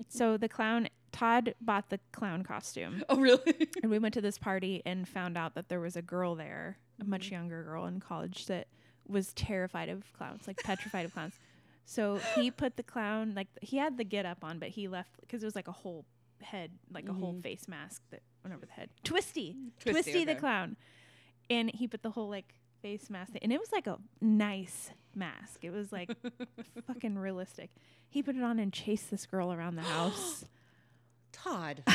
so the clown, Todd bought the clown costume, oh, really? and we went to this party and found out that there was a girl there, a Mm-hmm. much younger girl in college that was terrified of clowns, like petrified of clowns. So he put the clown, like he had the get up on, but he left because it was like a whole head, like a whole Mhm. face mask that went over the head. Twisty, Twisty, Twisty, the clown, and he put the whole like face mask, and it was like a nice mask. It was like fucking realistic. He put it on and chased this girl around the house. Todd.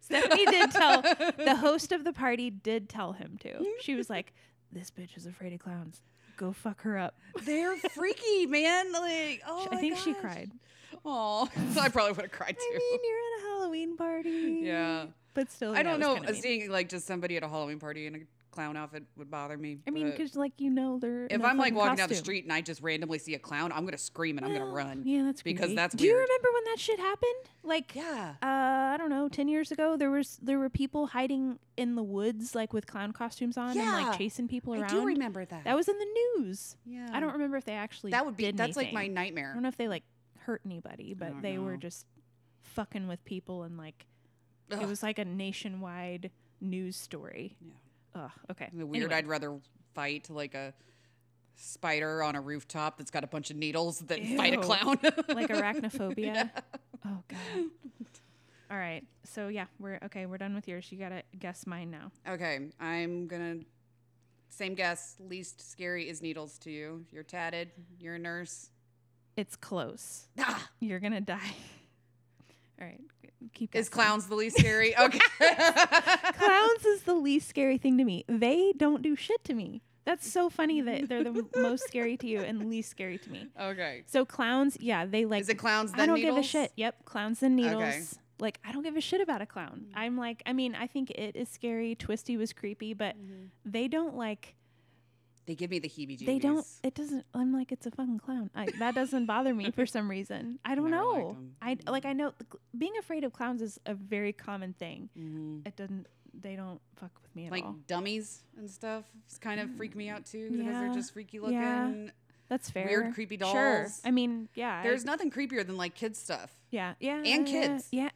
Stephanie did tell the host of the party did tell him to. She was like, "This bitch is afraid of clowns. Go fuck her up." They're freaky, man. Like, oh, I think she cried. Oh, I probably would have cried too. I mean, you're at a Halloween party. Yeah. but still, I yeah, don't know. Seeing like just somebody at a Halloween party in a clown outfit would bother me. I mean, but because like you know, they're if I'm like walking down the street and I just randomly see a clown, I'm gonna scream and I'm gonna run. Yeah, that's because creepy. that's Do you remember when that shit happened? Like, Yeah. uh, I don't know, ten years ago, there was there were people hiding in the woods like with clown costumes on and like chasing people around. I do remember that. That was in the news. yeah. I don't remember if they actually That would be. That's like my nightmare. I don't know if they like hurt anybody, but they were just fucking with people and like Ugh. it was like a nationwide news story. Yeah. Ugh. Okay. The weird. Anyway. I'd rather fight like a spider on a rooftop that's got a bunch of needles than fight a clown. like arachnophobia. Oh god. All right. So yeah, we're okay. We're done with yours. You gotta guess mine now. Okay, I'm gonna. Same guess. Least scary is needles to you. You're tatted. You're a nurse. It's close. Ah, You're gonna die. All right. Keep. is clowns the least scary? Okay. Clowns is the least scary thing to me. They don't do shit to me. That's so funny that they're the most scary to you and least scary to me. okay. So clowns, yeah, they like. Is it clowns then I don't needles? give a shit. Yep, clowns and needles. Okay. Like I don't give a shit about a clown. Mm. I'm like, I mean, I think it is scary. Twisty was creepy, but mm-hmm. they don't like. They give me the heebie-jeebies. They don't. It doesn't. I'm like, it's a fucking clown. I, that doesn't bother me for some reason. I don't Never know. I like. I know being afraid of clowns is a very common thing. Mhm. It doesn't. They don't fuck with me at Like all. Like dummies and stuff kind of freak me out too because Yeah. they're just freaky looking. Yeah. That's fair. Weird, creepy dolls. Sure. I mean, yeah. I- There's nothing creepier than like kids stuff. yeah, yeah, and kids. Yeah.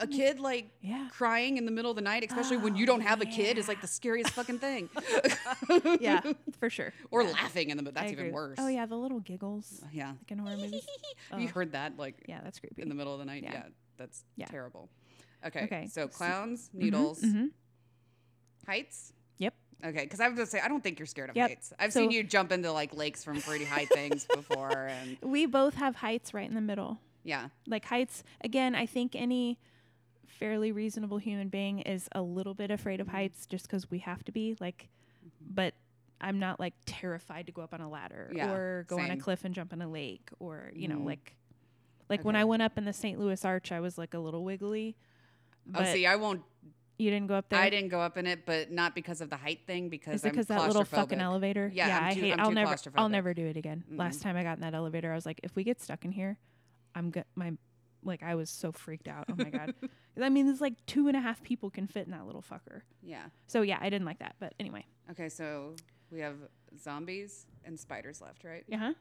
Oh a kid like Yeah. crying in the middle of the night, especially when you don't have a kid, is like the scariest fucking thing. yeah, for sure. or Yeah. laughing in the that's even worse. Oh yeah, the little giggles Yeah. like in horror movies. You Oh. heard that like Yeah, that's creepy. in the middle of the night? Yeah. That's terrible. Okay. Okay, So clowns, Mhm, needles, mhm. heights. Yep. Okay, because I was gonna say I don't think you're scared of Yep. heights. I've So- seen you jump into like lakes from pretty high things before, and We both have heights right in the middle. yeah, Like heights again, I think any fairly reasonable human being is a little bit afraid of heights just cuz we have to be like but I'm not like terrified to go up on a ladder Yeah, or go on a cliff and jump in a lake or you know Mhm. like like when I went up in the St. Louis Arch I was like a little wiggly. oh, see, I won't. you didn't go up there. I didn't go up in it, but not because of the height thing. Because Is it because that little fucking elevator? Yeah, I'm I too- hate. I'm I'll never. I'll never do it again. Last time I got in that elevator, I was like, if we get stuck in here, I'm good. My, like, I was so freaked out. Oh my god. I mean, there's like two and a half people can fit in that little fucker. Yeah. So yeah, I didn't like that. But anyway, Okay, so we have zombies and spiders left, right? yeah. huh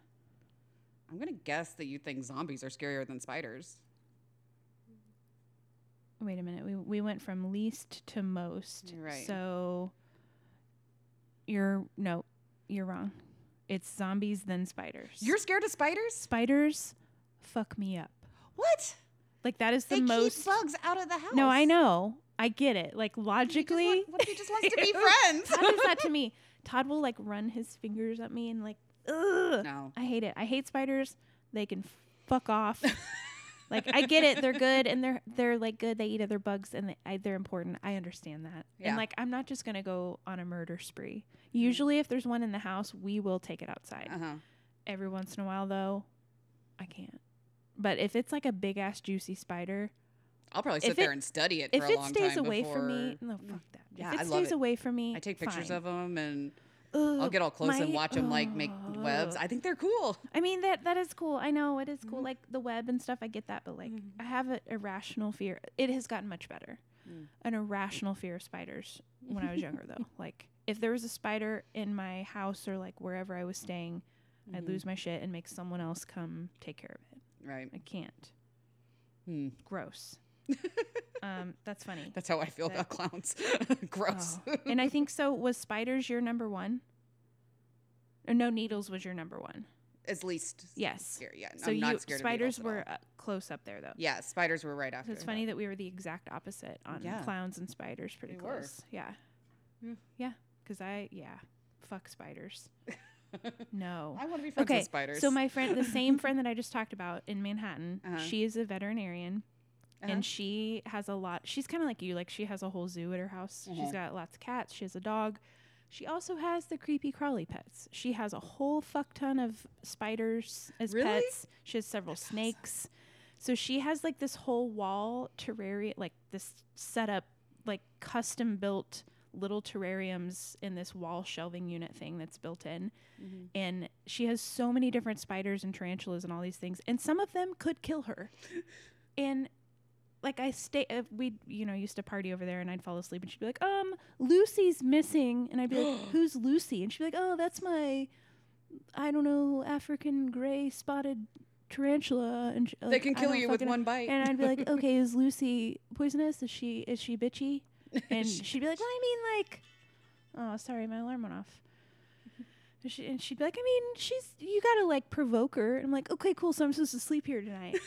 I'm gonna guess that you think zombies are scarier than spiders. Wait a minute. We we went from least to most. Right. So you're no, you're wrong. It's zombies then spiders. You're scared of spiders? spiders. Fuck me up. What? Like that is the They most. keep bugs out of the house. No, I know. I get it. Like logically, want- what if he just wants to be friends? Todd does that to me. Todd will like run his fingers at me and like, ugh. no. I hate it. I hate spiders. They can fuck off. like I get it. They're good and they're they're like good. They eat other bugs and they, they're important. I understand that. Yeah. And like I'm not just gonna go on a murder spree. Usually, if there's one in the house, we will take it outside. Uh huh. Every once in a while, though, I can't. But if it's like a big ass juicy spider, I'll probably sit If there it- and study it if for a it stays away from me, no, fuck that. Yeah, if I it love stays it. away from me, I take pictures fine. of them and Ugh, I'll get all close and my- watch them like make webs. I think they're cool. I mean that that is cool. I know it is cool, Mhm. like the web and stuff. I get that, but like Mhm. I have an irrational fear. It has gotten much better. Mm. An irrational fear of spiders when I was younger, though. Like if there was a spider in my house or like wherever I was staying, I'd Mhm. lose my shit and make someone else come take care of it. Right. I can't. Hmm. Gross. um, that's funny. That's how I feel That- about clowns. Gross. Oh. and I think so. Was spiders your number one? Or no, needles was your number one. At least Yes. scary. Yeah. So I'm you spiders were uh, close up there though. Yeah, spiders were right after. So it's funny that we were the exact opposite on Yeah. clowns and spiders. Pretty We close. Yeah. Yeah. Yeah. Because I yeah, fuck spiders. No. I want to be friends Okay. with spiders. So my friend, the same friend that I just talked about in Manhattan, Uh-huh. she is a veterinarian. Uh-huh. And she has a lot. She's kind of like you. Like she has a whole zoo at her house. Uh-huh. She's got lots of cats. She has a dog. She also has the creepy crawly pets. She has a whole fuck ton of spiders as Really? pets. She has several snakes. So she has like this whole wall terrarium, like this setup, like custom built little terrariums in this wall shelving unit thing that's built in. Mhm. And she has so many different spiders and tarantulas and all these things. And some of them could kill her. And like I stay, uh, we you know used to party over there, and I'd fall asleep, and she'd be like, "Um, Lucy's missing," and I'd be like, "Who's Lucy?" And she'd be like, "Oh, that's my, I don't know, African gray spotted tarantula." And sh- they like, can kill you with know." one bite. And I'd be like, "Okay, is Lucy poisonous? Is she is she bitchy?" And she'd be like, "Well, I mean, like, oh, sorry, my alarm went off." Mm-hmm. And, she, and she'd be like, "I mean, she's you gotta like provoke her." And I'm like, "Okay, cool. So I'm supposed to sleep here tonight."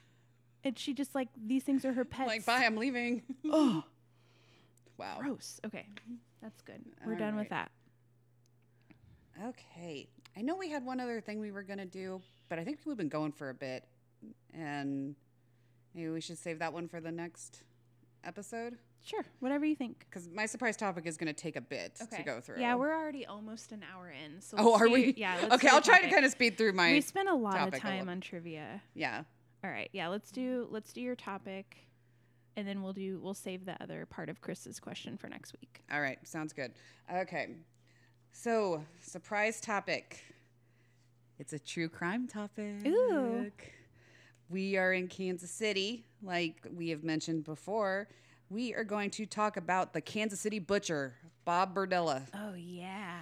and she just like these things are her pets. like, bye, I'm leaving. Oh, wow. gross. Okay, that's good. We're done with that. Okay. I know we had one other thing we were to do, but I think we've been going for a bit. And maybe we should save that one for the next episode. Sure, whatever you think. Because my surprise topic is going to take a bit to go through. Yeah, we're already almost an hour in. So Oh, are do- we? Yeah. Let's Okay, I'll try to kind of speed through my. we spent a lot of topic time on trivia. yeah. All right, yeah. Let's do let's do your topic, and then we'll do we'll save the other part of Chris's question for next week. All right. Sounds good. Okay. So, surprise topic. It's a true crime topic. Ooh. We are in Kansas City, like we have mentioned before. We are going to talk about the Kansas City butcher, Bob Berdella. Oh yeah.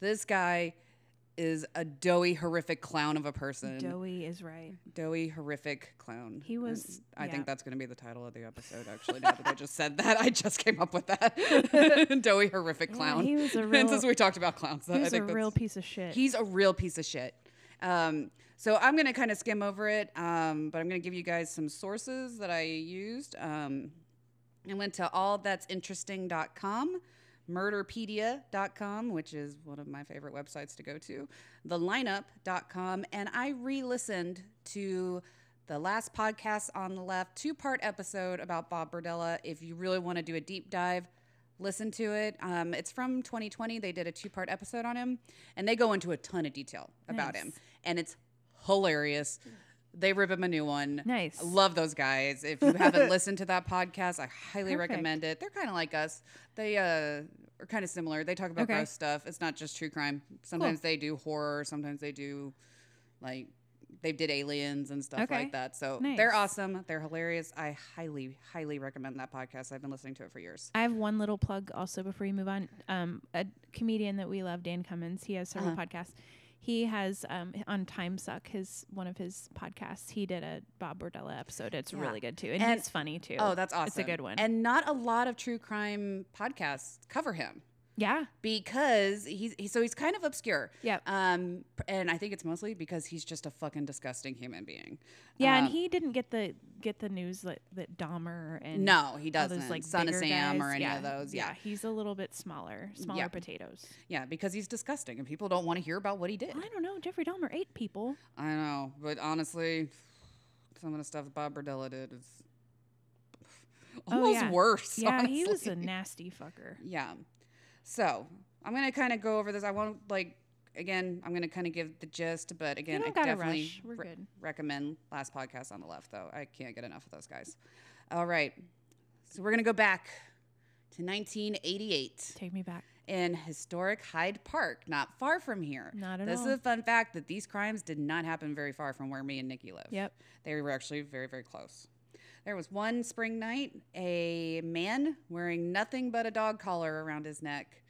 This guy is a doughy, horrific clown of a person. Doughy is right. doughy, horrific clown. He was- And I yeah. think that's going to be the title of the episode. Actually, now that I just said that, I just came up with that. doughy, horrific Yeah, clown. he was a and real- since we talked about clowns, I He's a real piece of shit. He's a real piece of shit. Um, so I'm going to kind of skim over it, um, but I'm going to give you guys some sources that I used. Um, I went to allthat'sinteresting.com, murderpedia.com, which is one of my favorite websites to go to, thelineup.com, and I re listened to the last podcast on the left, two part episode about Bob Berdella. If you really want to do a deep dive, listen to it. Um, it's from 2020. They did a two part episode on him, and they go into a ton of detail about him, Nice. And it's hilarious. They rip him a new one. Nice. Love those guys. If you haven't listened to that podcast, I highly Perfect. recommend it. They're kind of like us. They uh, are kind of similar. They talk about Okay. gross stuff. It's not just true crime. Sometimes they do horror. Sometimes they do like they did aliens and stuff Okay. like that. So they're Nice. awesome. They're hilarious. I highly, highly recommend that podcast. I've been listening to it for years. I have one little plug also before you move on. Um, a comedian that we love, Dan Cummins. He has several Uh-huh. podcasts. He has um, on Time Suck, his one of his podcasts. He did a Bob Berdella episode. It's Yeah. really good too, and, And- he's funny too. Oh, that's awesome. It's a good one. And not a lot of true crime podcasts cover him. Yeah, because he's he, so he's kind of obscure. Yeah. Um, and I think it's mostly because he's just a fucking disgusting human being. yeah, Um, and he didn't get the get the news that that Dahmer and no, he doesn't. like Son of Sam guys. or any yeah. of those. Yeah. he's a little bit smaller, smaller Yeah. potatoes. yeah, because he's disgusting and people don't want to hear about what he did. I don't know. Jeffrey Dahmer ate people. I know, but honestly, some of the stuff Bob Berdella did is Oh, almost yeah. worse. Yeah, he was a nasty fucker. Yeah. So I'm gonna kind of go over this. I won't like again. I'm gonna kind of give the gist, but again, I definitely. Re- recommend last podcast on the left though. I can't get enough of those guys. All right. So we're gonna go back to 1988 Take me back. in historic Hyde Park, not far from here. Not at this all. is a fun fact that these crimes did not happen very far from where me and Nikki live. Yep. They were actually very, very close. There was one spring night, a man wearing nothing but a dog collar around his neck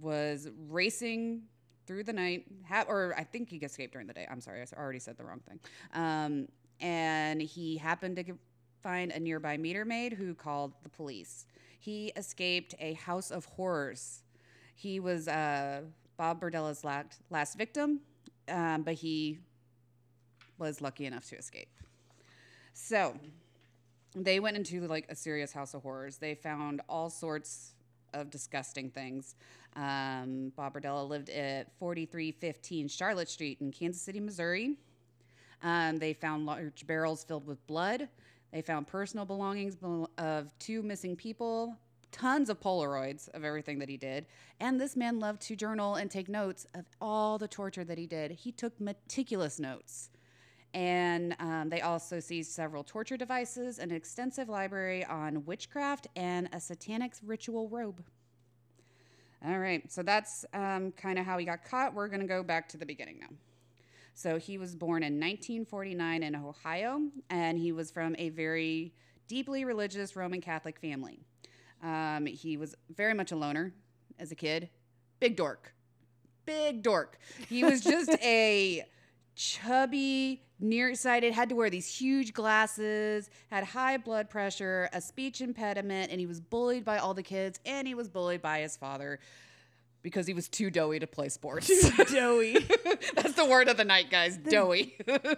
was racing through the night, ha- or I think he escaped during the day. I'm sorry, I already said the wrong thing. Um, and he happened to find a nearby meter maid who called the police. He escaped a house of horrors. He was uh, Bob Berdella's last, last victim, um, but he was lucky enough to escape. So they went into like a serious house of horrors. They found all sorts of disgusting things. Um, Bob Berdella lived at 4315 Charlotte Street in Kansas City, Missouri. Um, they found large barrels filled with blood. They found personal belongings of two missing people, tons of Polaroids of everything that he did. And this man loved to journal and take notes of all the torture that he did. He took meticulous notes. And um, they also seized several torture devices, an extensive library on witchcraft, and a satanic ritual robe. All right, so that's um, kind of how he got caught. We're going to go back to the beginning now. So he was born in 1949 in Ohio, and he was from a very deeply religious Roman Catholic family. Um, he was very much a loner as a kid, big dork, big dork. He was just a chubby, nearsighted, had to wear these huge glasses, had high blood pressure, a speech impediment, and he was bullied by all the kids, and he was bullied by his father because he was too doughy to play sports. doughy. That's the word of the night, guys. Doughy.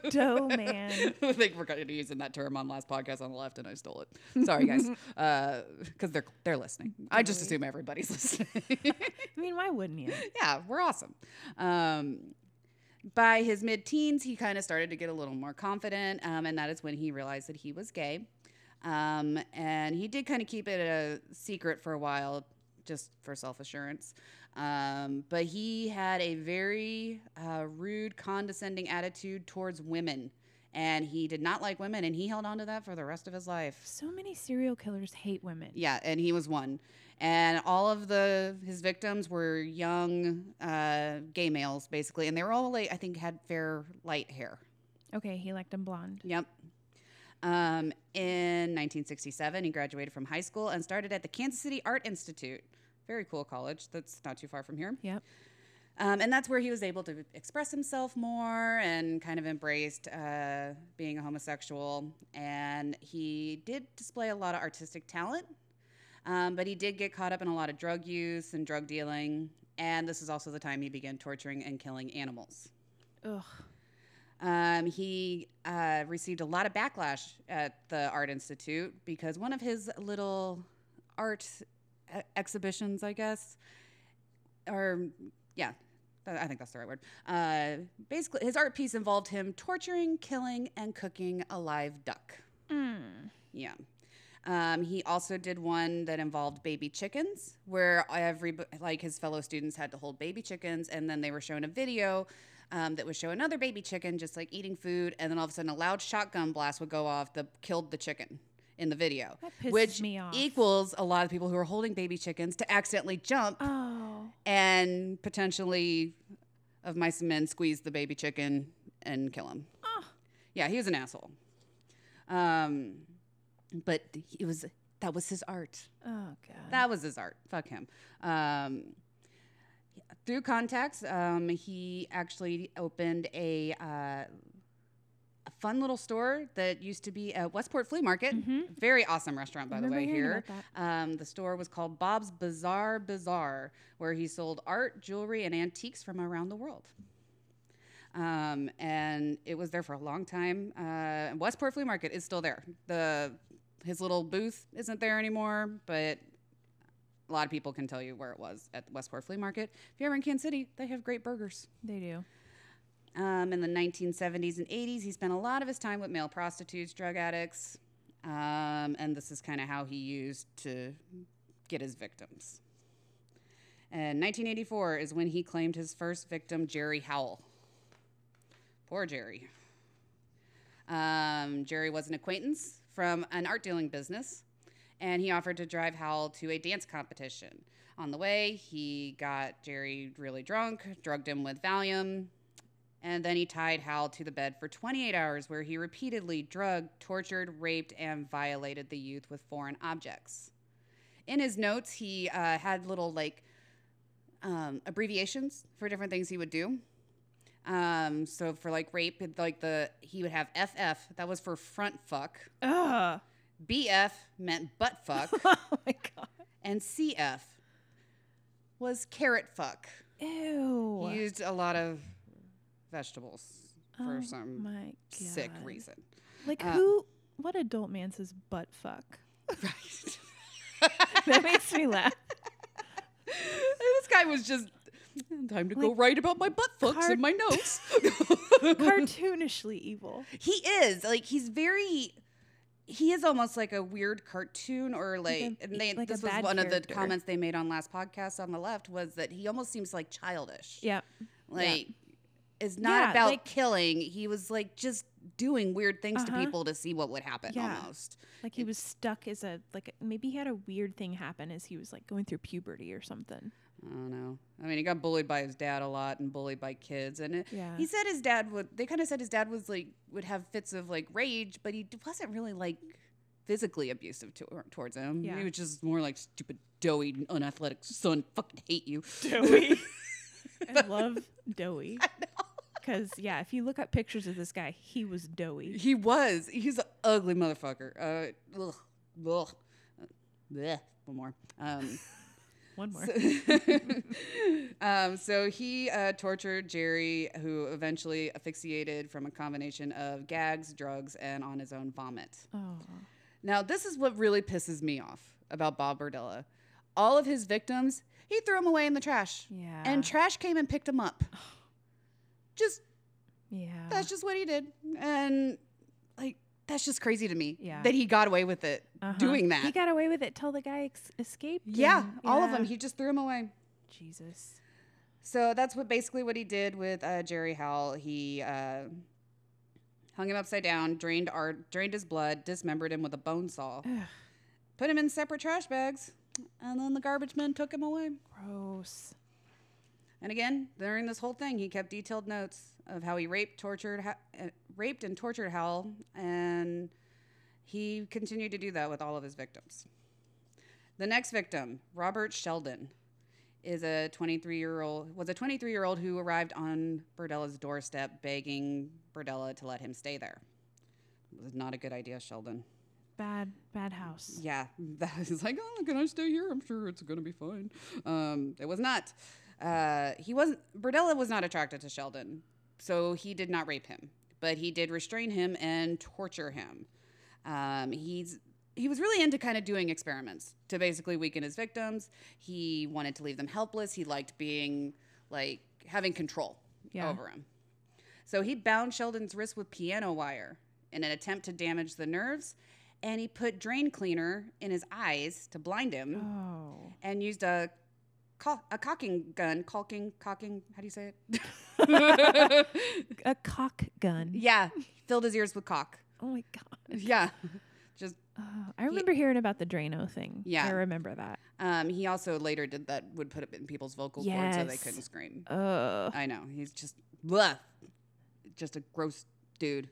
Dough man. I think we're kind of using that term on last podcast on the left, and I stole it. Sorry, guys, because they're they're listening. I just assume everybody's listening. I mean, why wouldn't you? yeah, we're awesome. Um, by his mid-teens, he kind of started to get a little more confident, um, and that is when he realized that he was gay. Um, and he did kind of keep it a secret for a while, just for self-assurance. Um, but he had a very uh, rude, condescending attitude towards women, and he did not like women, and he held on to that for the rest of his life. So many serial killers hate women. Yeah, and he was one. And all of the his victims were young uh, gay males, basically, and they were all like I think had fair light hair. Okay, he liked them blonde. Yep. Um, in 1967, he graduated from high school and started at the Kansas City Art Institute. Very cool college. That's not too far from here. Yep. Um, and that's where he was able to express himself more and kind of embraced uh, being a homosexual. And he did display a lot of artistic talent, um, but he did get caught up in a lot of drug use and drug dealing. And this is also the time he began torturing and killing animals. Ugh. Um, he uh, received a lot of backlash at the Art Institute because one of his little art e- exhibitions, I guess, or yeah, I think that's the right word. Uh, basically, his art piece involved him torturing, killing, and cooking a live duck. Mm. Yeah. Um, he also did one that involved baby chickens, where every like his fellow students had to hold baby chickens, and then they were shown a video um, that would show another baby chicken just like eating food, and then all of a sudden a loud shotgun blast would go off that killed the chicken in the video, That which me off. equals a lot of people who are holding baby chickens to accidentally jump Oh. and potentially of mice and men squeeze the baby chicken and kill him. Oh. Yeah, he was an asshole. Um, but he was that was his art. Oh god. That was his art. Fuck him. Um, through contacts, um, he actually opened a, uh, a fun little store that used to be at Westport Flea Market. Mhm. Very awesome restaurant, by the way. Here, um, the store was called Bob's Bazaar Bazaar, where he sold art, jewelry, and antiques from around the world. Um, and it was there for a long time. Uh, Westport Flea Market is still there. The his little booth isn't there anymore, but a lot of people can tell you where it was at the Westport Flea Market. If you're ever in Kansas City, they have great burgers. They do. Um, in the 1970s and 80s, he spent a lot of his time with male prostitutes, drug addicts, um, and this is kind of how he used to get his victims. And 1984 is when he claimed his first victim, Jerry Howell. Poor Jerry. Um, Jerry was an acquaintance from an art dealing business, and he offered to drive Howell to a dance competition. On the way, he got Jerry really drunk, drugged him with Valium, and then he tied Howell to the bed for 28 hours, where he repeatedly drugged, tortured, raped, and violated the youth with foreign objects. In his notes, he uh, had little like um, abbreviations for different things he would do. Um, so for like rape, like the he would have FF, that was for front fuck. Ugh. BF meant butt fuck, oh my god. and CF was carrot fuck. Ew. He used a lot of vegetables for oh some my sick God. reason. Like Uh, who? What adult man says butt fuck? Right. That makes me laugh. this guy was just time to go write about my butt fucks cart- in my notes. Cartoonishly evil. he is like he's very. He is almost like a weird cartoon, or like, a- they, like this was one of the comments they made on last podcast on the left was that he almost seems like childish. Yeah. like it's not Yeah, about like- killing. He was like just doing weird things Uh-huh. to people to see what would happen. Yeah. Almost. Like he was stuck as a like maybe he had a weird thing happen as he was like going through puberty or something. I don't know. I mean, he got bullied by his dad a lot and bullied by kids. And it, Yeah. he said his dad would, they kind of said his dad was like, would have fits of like rage, but he wasn't really like physically abusive to, towards him. Yeah. He was just more like stupid, doughy, unathletic son. Fucking hate you. Doughy. I love doughy. Because yeah, if you look up pictures of this guy, he was doughy. He was. He's an ugly motherfucker. Uh, ugh, ugh. Uh, bleh. One more. Um, One more. So, um, so he uh, tortured Jerry, who eventually asphyxiated from a combination of gags, drugs, and on his own vomit. oh. Now, this is what really pisses me off about Bob Berdella. All of his victims, he threw them away in the trash, Yeah. and trash came and picked them up. Just yeah. that's just what he did, and like that's just crazy to me. Yeah. that he got away with it Uh-huh. doing that. He got away with it till the guy ex- escaped. yeah, and- all of them. He just threw them away. Jesus. So that's what basically what he did with uh, Jerry Howell. He uh, hung him upside down, drained art, drained his blood, dismembered him with a bone saw, Ugh, put him in separate trash bags, and then the garbage men took him away. gross. And again, during this whole thing, he kept detailed notes of how he raped, tortured, ha- uh, raped and tortured Howell, and he continued to do that with all of his victims. The next victim, Robert Sheldon. is a 23 year old was a 23 year old who arrived on Berdella's doorstep begging Berdella to let him stay there. It was not a good idea, Sheldon. Bad, bad house. Yeah, that is like, oh, can I stay here? I'm sure it's gonna be fine. Um, it was not. Uh, he wasn't. Berdella was not attracted to Sheldon, so he did not rape him, but he did restrain him and torture him. Um, he's he was really into kind of doing experiments to basically weaken his victims. He wanted to leave them helpless. He liked being like having control Yeah. over him. So he bound Sheldon's wrist with piano wire in an attempt to damage the nerves, and he put drain cleaner in his eyes to blind him, Oh. and used a co- a cocking gun, caulking, cocking. How do you say it? A cock gun. yeah, filled his ears with cock. Oh my god. Yeah, just Oh, I remember hearing about the Drano thing. Yeah. I remember that. um, he also later did that. Would put it in people's vocal cords so they couldn't scream. Ugh. I know he's just blah, just a gross dude.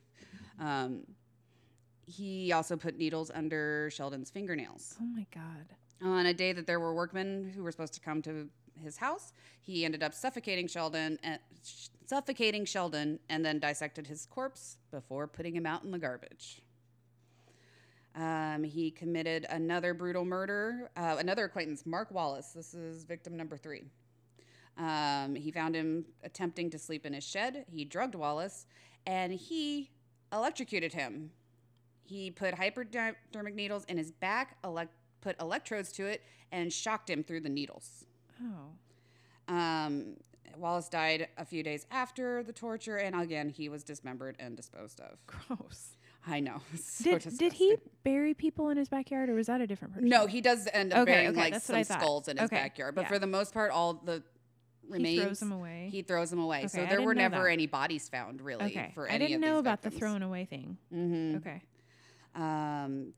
Um, he also put needles under Sheldon's fingernails. Oh my god. On a day that there were workmen who were supposed to come to his house, he ended up suffocating Sheldon, and, suffocating Sheldon, and then dissected his corpse before putting him out in the garbage. Um, he committed another brutal murder. Uh, another acquaintance, Mark Wallace. This is victim number three. Um, he found him attempting to sleep in his shed. He drugged Wallace, and he electrocuted him. He put hypodermic needles in his back, elec- put electrodes to it, and shocked him through the needles. Oh. Um, Wallace died a few days after the torture, and again, he was dismembered and disposed of. Gross. I know. so Did did he bury people in his backyard or was that a different person? No, he does end up Okay, burying okay, like some skulls in his Okay, backyard, but yeah. for the most part, all the remains He throws them away. He throws them away. so there were never that. any bodies found, really. okay. For I didn't of know about the thrown away thing. Mhm. Okay. Um,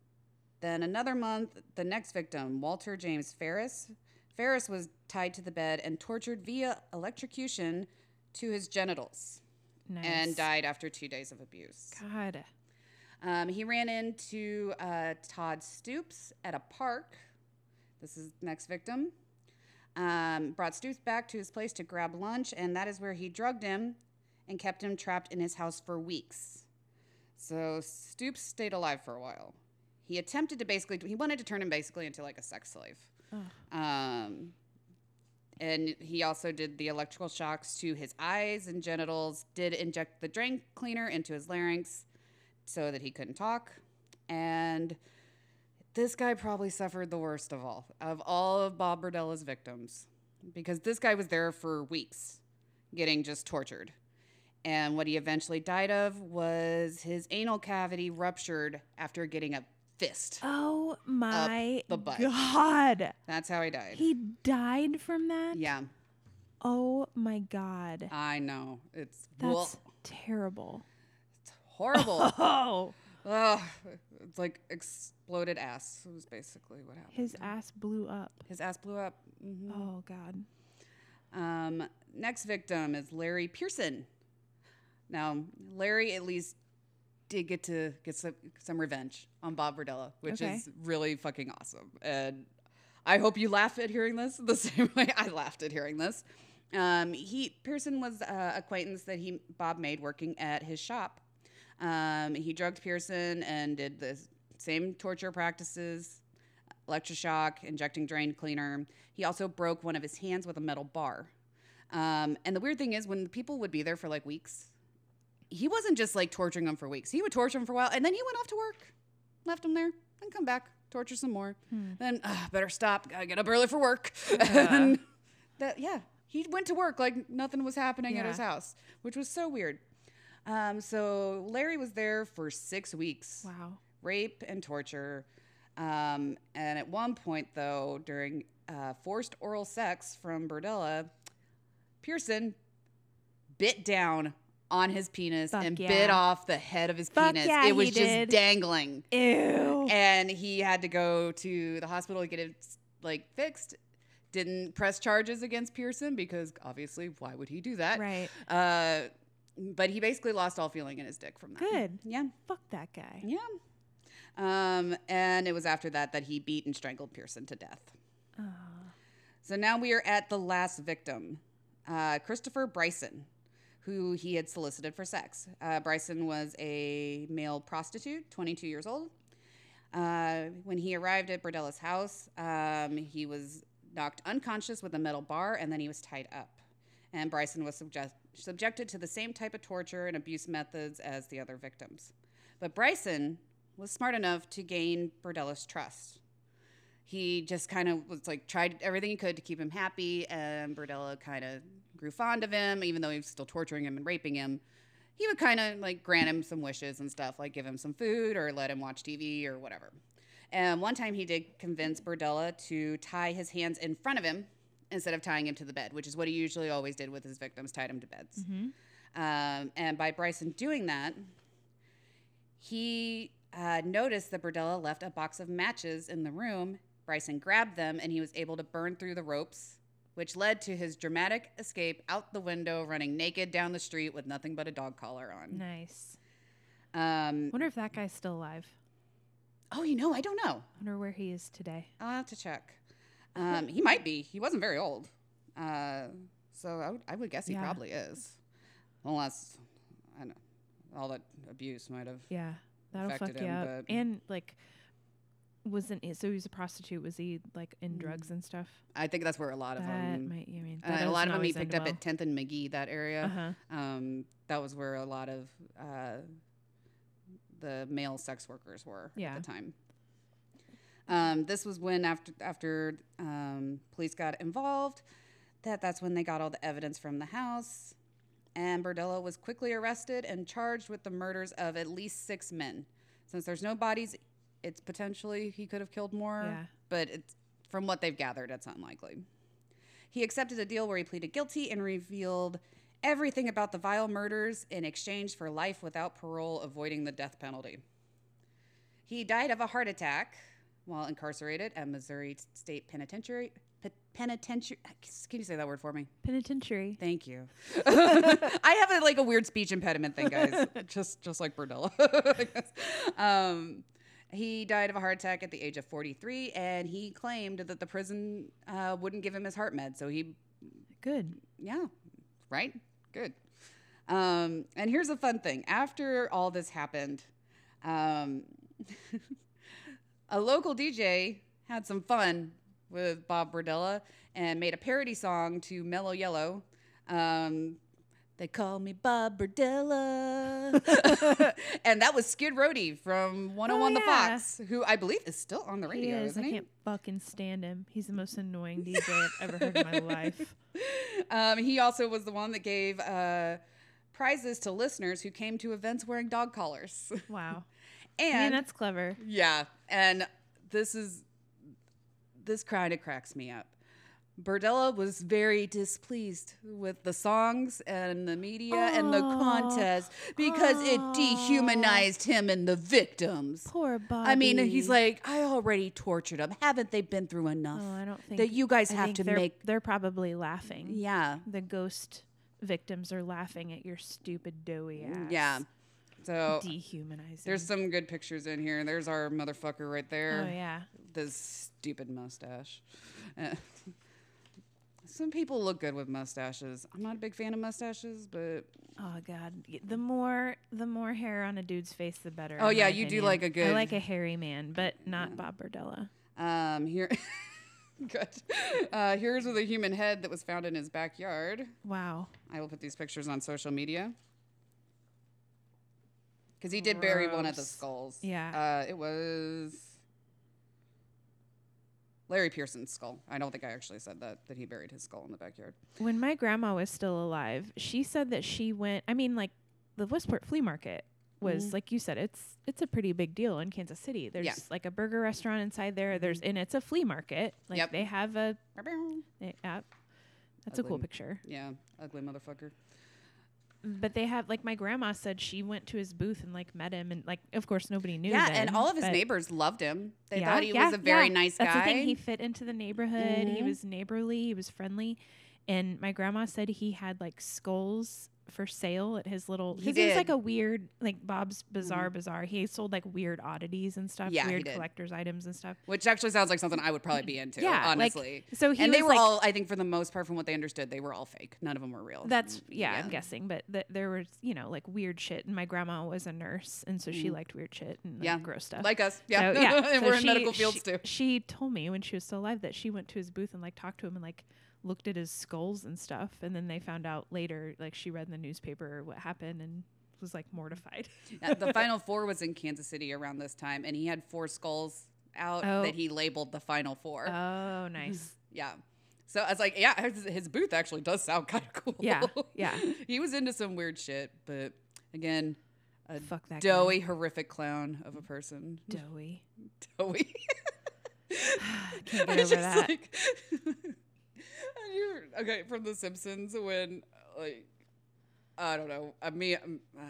then another month, the next victim, Walter James Ferris. Ferris was tied to the bed and tortured via electrocution to his genitals Nice. and died after two days of abuse. God. Um, he ran into uh, Todd Stoops at a park. This is next victim. Um, brought Stoops back to his place to grab lunch, and that is where he drugged him and kept him trapped in his house for weeks. So Stoops stayed alive for a while. He attempted to basically, he wanted to turn him basically into like a sex slave. Um, and he also did the electrical shocks to his eyes and genitals, did inject the drain cleaner into his larynx so that he couldn't talk. And this guy probably suffered the worst of all, of all of Bob Berdella's victims, because this guy was there for weeks getting just tortured. And what he eventually died of was his anal cavity ruptured after getting a fist. Oh my the butt. god. That's how he died. He died from that? yeah, Oh my god. I know. It's, That's terrible. it's horrible. Oh. Ugh, it's like exploded ass. It was basically what happened. His ass blew up. His ass blew up. Mhm. Oh god. Um, next victim is Larry Pearson. Now, Larry at least did get to get some, some revenge on Bob Berdella, which Okay. is really fucking awesome. And I hope you laugh at hearing this the same way I laughed at hearing this. Um, he Pearson was uh, acquaintance that he Bob made working at his shop. Um, he drugged Pearson and did the same torture practices, electroshock, injecting drain cleaner. He also broke one of his hands with a metal bar. Um, and the weird thing is, when people would be there for like weeks, he wasn't just like torturing them for weeks. He would torture them for a while, and then he went off to work, left them there, then come back, torture some more. Then "Ugh, better stop. Gotta get up early for work. and that yeah, he went to work like nothing was happening at his house, which was so weird. Um, so Larry was there for six weeks Wow. rape and torture. Um, and at one point, though, during uh, forced oral sex from Berdella, Pearson bit down on his penis Fuck and yeah. bit off the head of his Fuck penis. yeah, it was he just did. dangling. Ew. And he had to go to the hospital to get it like fixed. Didn't press charges against Pearson because obviously, why would he do that? Right. Uh, but he basically lost all feeling in his dick from that. Good. Yeah. Fuck that guy. Yeah. Um, and it was after that that he beat and strangled Pearson to death. Oh. So now we are at the last victim, uh, Christopher Bryson, who he had solicited for sex. Uh, Bryson was a male prostitute, 22 years old. Uh, when he arrived at Berdella's house, um, he was knocked unconscious with a metal bar and then he was tied up. And Bryson was subject- subjected to the same type of torture and abuse methods as the other victims. But Bryson was smart enough to gain Berdella's trust. He just kind of was like tried everything he could to keep him happy, and Berdella kind of grew fond of him, even though he was still torturing him and raping him. He would kind of like grant him some wishes and stuff, like give him some food or let him watch TV or whatever. And one time he did convince Berdella to tie his hands in front of him instead of tying him to the bed, which is what he usually always did with his victims, tied him to beds. Um, and by Bryson doing that, he uh, noticed that Berdella left a box of matches in the room. Bryson grabbed them and he was able to burn through the ropes, which led to his dramatic escape out the window, running naked down the street with nothing but a dog collar on. Nice. Um, Wonder if that guy's still alive. oh, you know, I don't know. Wonder where he is today. I'll have to check. Um, he might be. He wasn't very old. Uh, so I would, I would guess he Yeah. probably is. Unless, I know, all that abuse might have. Yeah, that'll fuck affected you him, up. And like, wasn't he, so he was a prostitute? Was he like in drugs and stuff? I think that's where a lot of That them. might. I mean, Uh, a lot of them he picked up well. at 10th and McGee, that area. Uh-huh. Um, that was where a lot of uh, the male sex workers were Yeah. at the time. Um, this was when after after um, police got involved, that that's when they got all the evidence from the house, and Berdella was quickly arrested and charged with the murders of at least six men. Since there's no bodies, it's potentially he could have killed more, Yeah. but it's, from what they've gathered, it's unlikely. He accepted a deal where he pleaded guilty and revealed everything about the vile murders in exchange for life without parole, avoiding the death penalty. He died of a heart attack while incarcerated at Missouri State Penitentiary. Pe- Penitentiary. Can you say that word for me? Penitentiary. Thank you. I have a, like a weird speech impediment thing, guys. just just like guess. um, he died of a heart attack at the age of 43, and he claimed that the prison uh, wouldn't give him his heart med. So he, Good. yeah, right, good. Um, and here's a fun thing: after all this happened, um, a local DJ had some fun with Bob Berdella and made a parody song to Mellow Yellow. Um, they call me Bob Berdella. and that was Skid Roadie from 101 Oh, The yeah. Fox, who I believe is still on the He radio, is. isn't I he? can't fucking stand him. He's the most annoying DJ I've ever heard in my life. Um, he also was the one that gave uh, prizes to listeners who came to events wearing dog collars. Wow. and I mean, that's clever. Yeah, and this is this kind of cracks me up. Berdella was very displeased with the songs and the media and the Oh. contest because it dehumanized him and the victims. Poor Bobby. I mean, he's like, I already tortured them. Haven't they been through oh, enough? oh, I don't think that you guys I have to they're, make. They're probably laughing. Yeah, The ghost victims are laughing at your stupid doughy mm, ass. yeah. So Dehumanizing. there's some good pictures in here. There's our motherfucker right there. Oh yeah. this stupid mustache. Some people look good with mustaches. I'm not a big fan of mustaches, but Oh god. The more the more hair on a dude's face, the better. Oh, yeah, you do like a good- I like a hairy man, but not Bob Berdella. um, here, good. Uh, here's with a human head that was found in his backyard. Wow. I will put these pictures on social media because he did bury one of the skulls. Yeah. uh, it was Larry Pearson's skull. I don't think I actually said that that he buried his skull in the backyard. When my grandma was still alive, she said that she went. I mean, like the Westport Flea Market was Mhm. like you said. It's it's a pretty big deal in Kansas City. There's like a burger restaurant inside there. There's and it's a flea market. Like Yep. they have a. They, uh, that's a cool picture. Yeah, ugly motherfucker. But they have like my grandma said she went to his booth and like met him and like of course nobody knew. Yeah, and all of his neighbors loved him. They Yeah, thought he yeah, was a very yeah. nice That's guy. the thing. He fit into the neighborhood. He Mhm. was neighborly. He was friendly. And my grandma said he had like skulls for sale at his little. He was like a weird, like Bob's Bizarre Bazaar. He sold like weird oddities and stuff, Yeah, weird collector's items and stuff. Which actually sounds like something I would probably be into. Yeah, like, honestly. so he and they were like- all, I think, for the most part, from what they understood, they were all fake. None of them were real. That's yeah, Yeah. I'm guessing, but th- there was you know like weird shit. And my grandma was a nurse, and so she liked weird shit and like, Mm. Yeah. gross stuff. like us. Yeah, So, yeah. and so we're in she- medical fields she, too. She told me when she was still alive that she went to his booth and like talked to him and like looked at his skulls and stuff. And then they found out later, like she read in the newspaper what happened and was like mortified. Uh, the final four was in Kansas City around this time, and he had four skulls out Oh. that he labeled the final four. oh, nice. yeah. So I was like, yeah, his, his booth actually does sound kind of cool. Yeah, yeah. he was into some weird shit, but again, a Fuck that guy. doughy, horrific clown of a person. Doughy. Doughy. Can't get over just, that. like- okay, from The Simpsons, when like I don't know, uh, me, um, uh,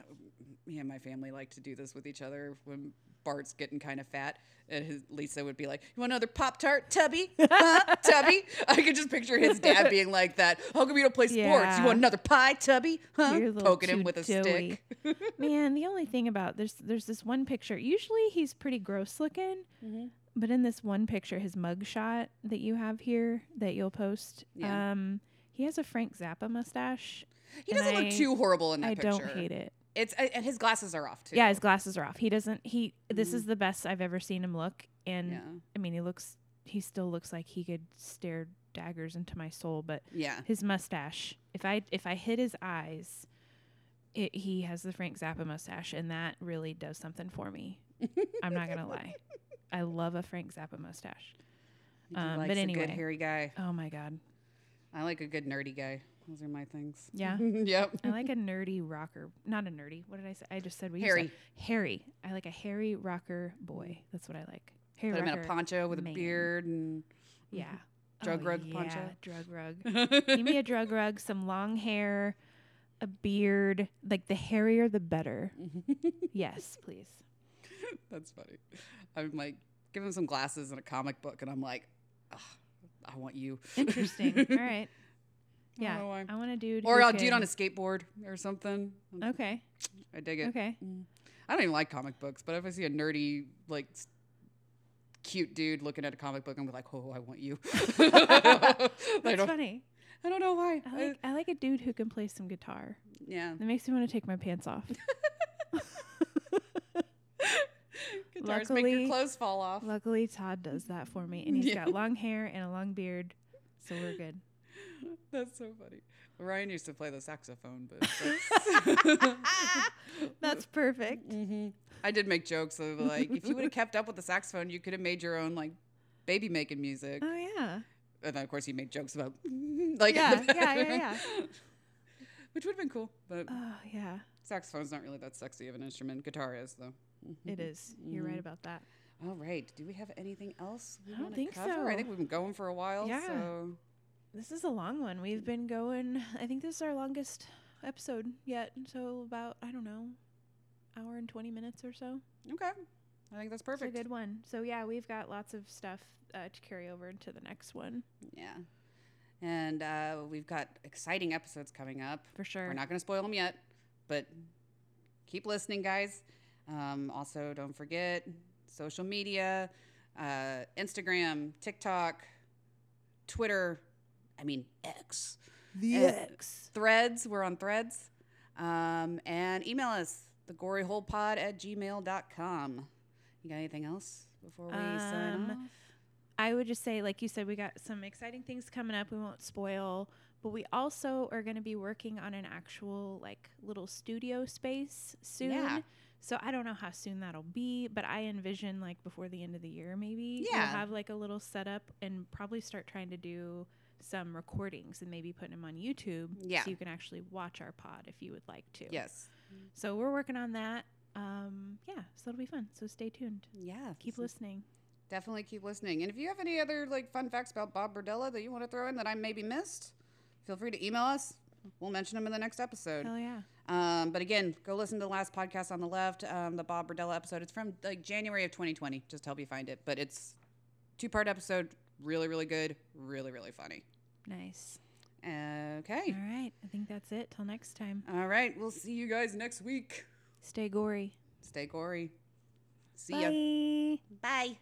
me and my family like to do this with each other when Bart's getting kind of fat, and his, Lisa would be like, "You want another Pop Tart, Tubby? Huh, Tubby?" I could just picture his dad being like that. How come you don't play sports? Yeah. You want another pie, Tubby? Huh? You're a little Poking him with a doughy. stick. Man, the only thing about there's there's this one picture. Usually he's pretty gross looking, Mhm. But in this one picture, his mug shot that you have here that you'll post, Yeah. um, he has a Frank Zappa mustache. He doesn't I- look too horrible in that I picture. don't hate it. It's and his glasses are off too. Yeah, his glasses are off. He doesn't. He. This is the best I've ever seen him look, and Yeah. I mean, he looks. He still looks like he could stare daggers into my soul, but Yeah. his mustache. If I if I hit his eyes, it, he has the Frank Zappa mustache, and that really does something for me. I'm not gonna lie. I love a Frank Zappa mustache. He Um, but a good hairy guy. Oh my god. I like a good nerdy guy. Those are my things. Yeah. yep. I like a nerdy rocker. Not a nerdy. What did I say? I just said we Hairy. Hairy. I like a hairy rocker boy. That's what I like. Hairy Put him in a poncho with man. a beard and Yeah. Drug Oh, rug yeah, poncho? Drug rug. Give me a drug rug, some long hair, a beard. Like the hairier, the better. yes, please. That's funny. I'm like, give him some glasses and a comic book, and I'm like, "Ugh, I want you. Interesting. All right. I don't Yeah. know why. I want a dude. Or I'll do it on a skateboard or something. Okay. I dig it. Okay. Mm. I don't even like comic books, but if I see a nerdy, like, cute dude looking at a comic book, I'm like, oh, I want you. I That's funny. I don't know why. I like I like a dude who can play some guitar. yeah. That makes me want to take my pants off. Guitars make your Luckily- clothes fall off. Luckily, Todd does that for me, and he's Yeah. got long hair and a long beard, so we're good. That's so funny. Ryan used to play the saxophone, but that's That's perfect. hmm I did make jokes of like, if you would have kept up with the saxophone, you could have made your own like baby making music. Oh yeah. And then of course he made jokes about like Yeah, yeah, yeah, yeah. which would have been cool. But Oh yeah. saxophone's not really that sexy of an instrument. Guitar is though. It is. You're right about that. All right. Do we have anything else? We I don't think cover? I think we've been going for a while. Yeah. So This is a long one. We've been going. I think this is our longest episode yet. So about I don't know, hour and twenty minutes or so. okay. I think that's perfect. It's a good one. So yeah, we've got lots of stuff uh, to carry over into the next one Yeah. And uh, we've got exciting episodes coming up. for sure. We're not going to spoil them yet, but keep listening, guys. Um, also, don't forget social media uh, Instagram, TikTok, Twitter, I mean, X. the Uh, X. Threads, we're on Threads. Um, and email us, thegoryholepod at gmail.com. You got anything else before we sign Um, off? I would just say, like you said, we got some exciting things coming up. We won't spoil, but we also are going to be working on an actual like little studio space soon. Yeah. So I don't know how soon that'll be, but I envision like before the end of the year, maybe Yeah. we'll have like a little setup and probably start trying to do some recordings and maybe putting them on YouTube, Yeah. so you can actually watch our pod if you would like to. Yes. So we're working on that. Um, yeah, so it'll be fun. So stay tuned. Yeah. Keep listening. Definitely keep listening. And if you have any other like fun facts about Bob Berdella that you want to throw in that I maybe missed, feel free to email us. We'll mention them in the next episode. Hell yeah. Um, but again, go listen to the last podcast on the left, um, the Bob Berdella episode. It's from like January of 2020, just to help you find it. But it's two part episode, really, really good, really, really funny. Nice. Okay. All right. I think that's it. Till next time. All right. We'll see you guys next week. Stay gory. Stay gory. See ya. Bye. Bye.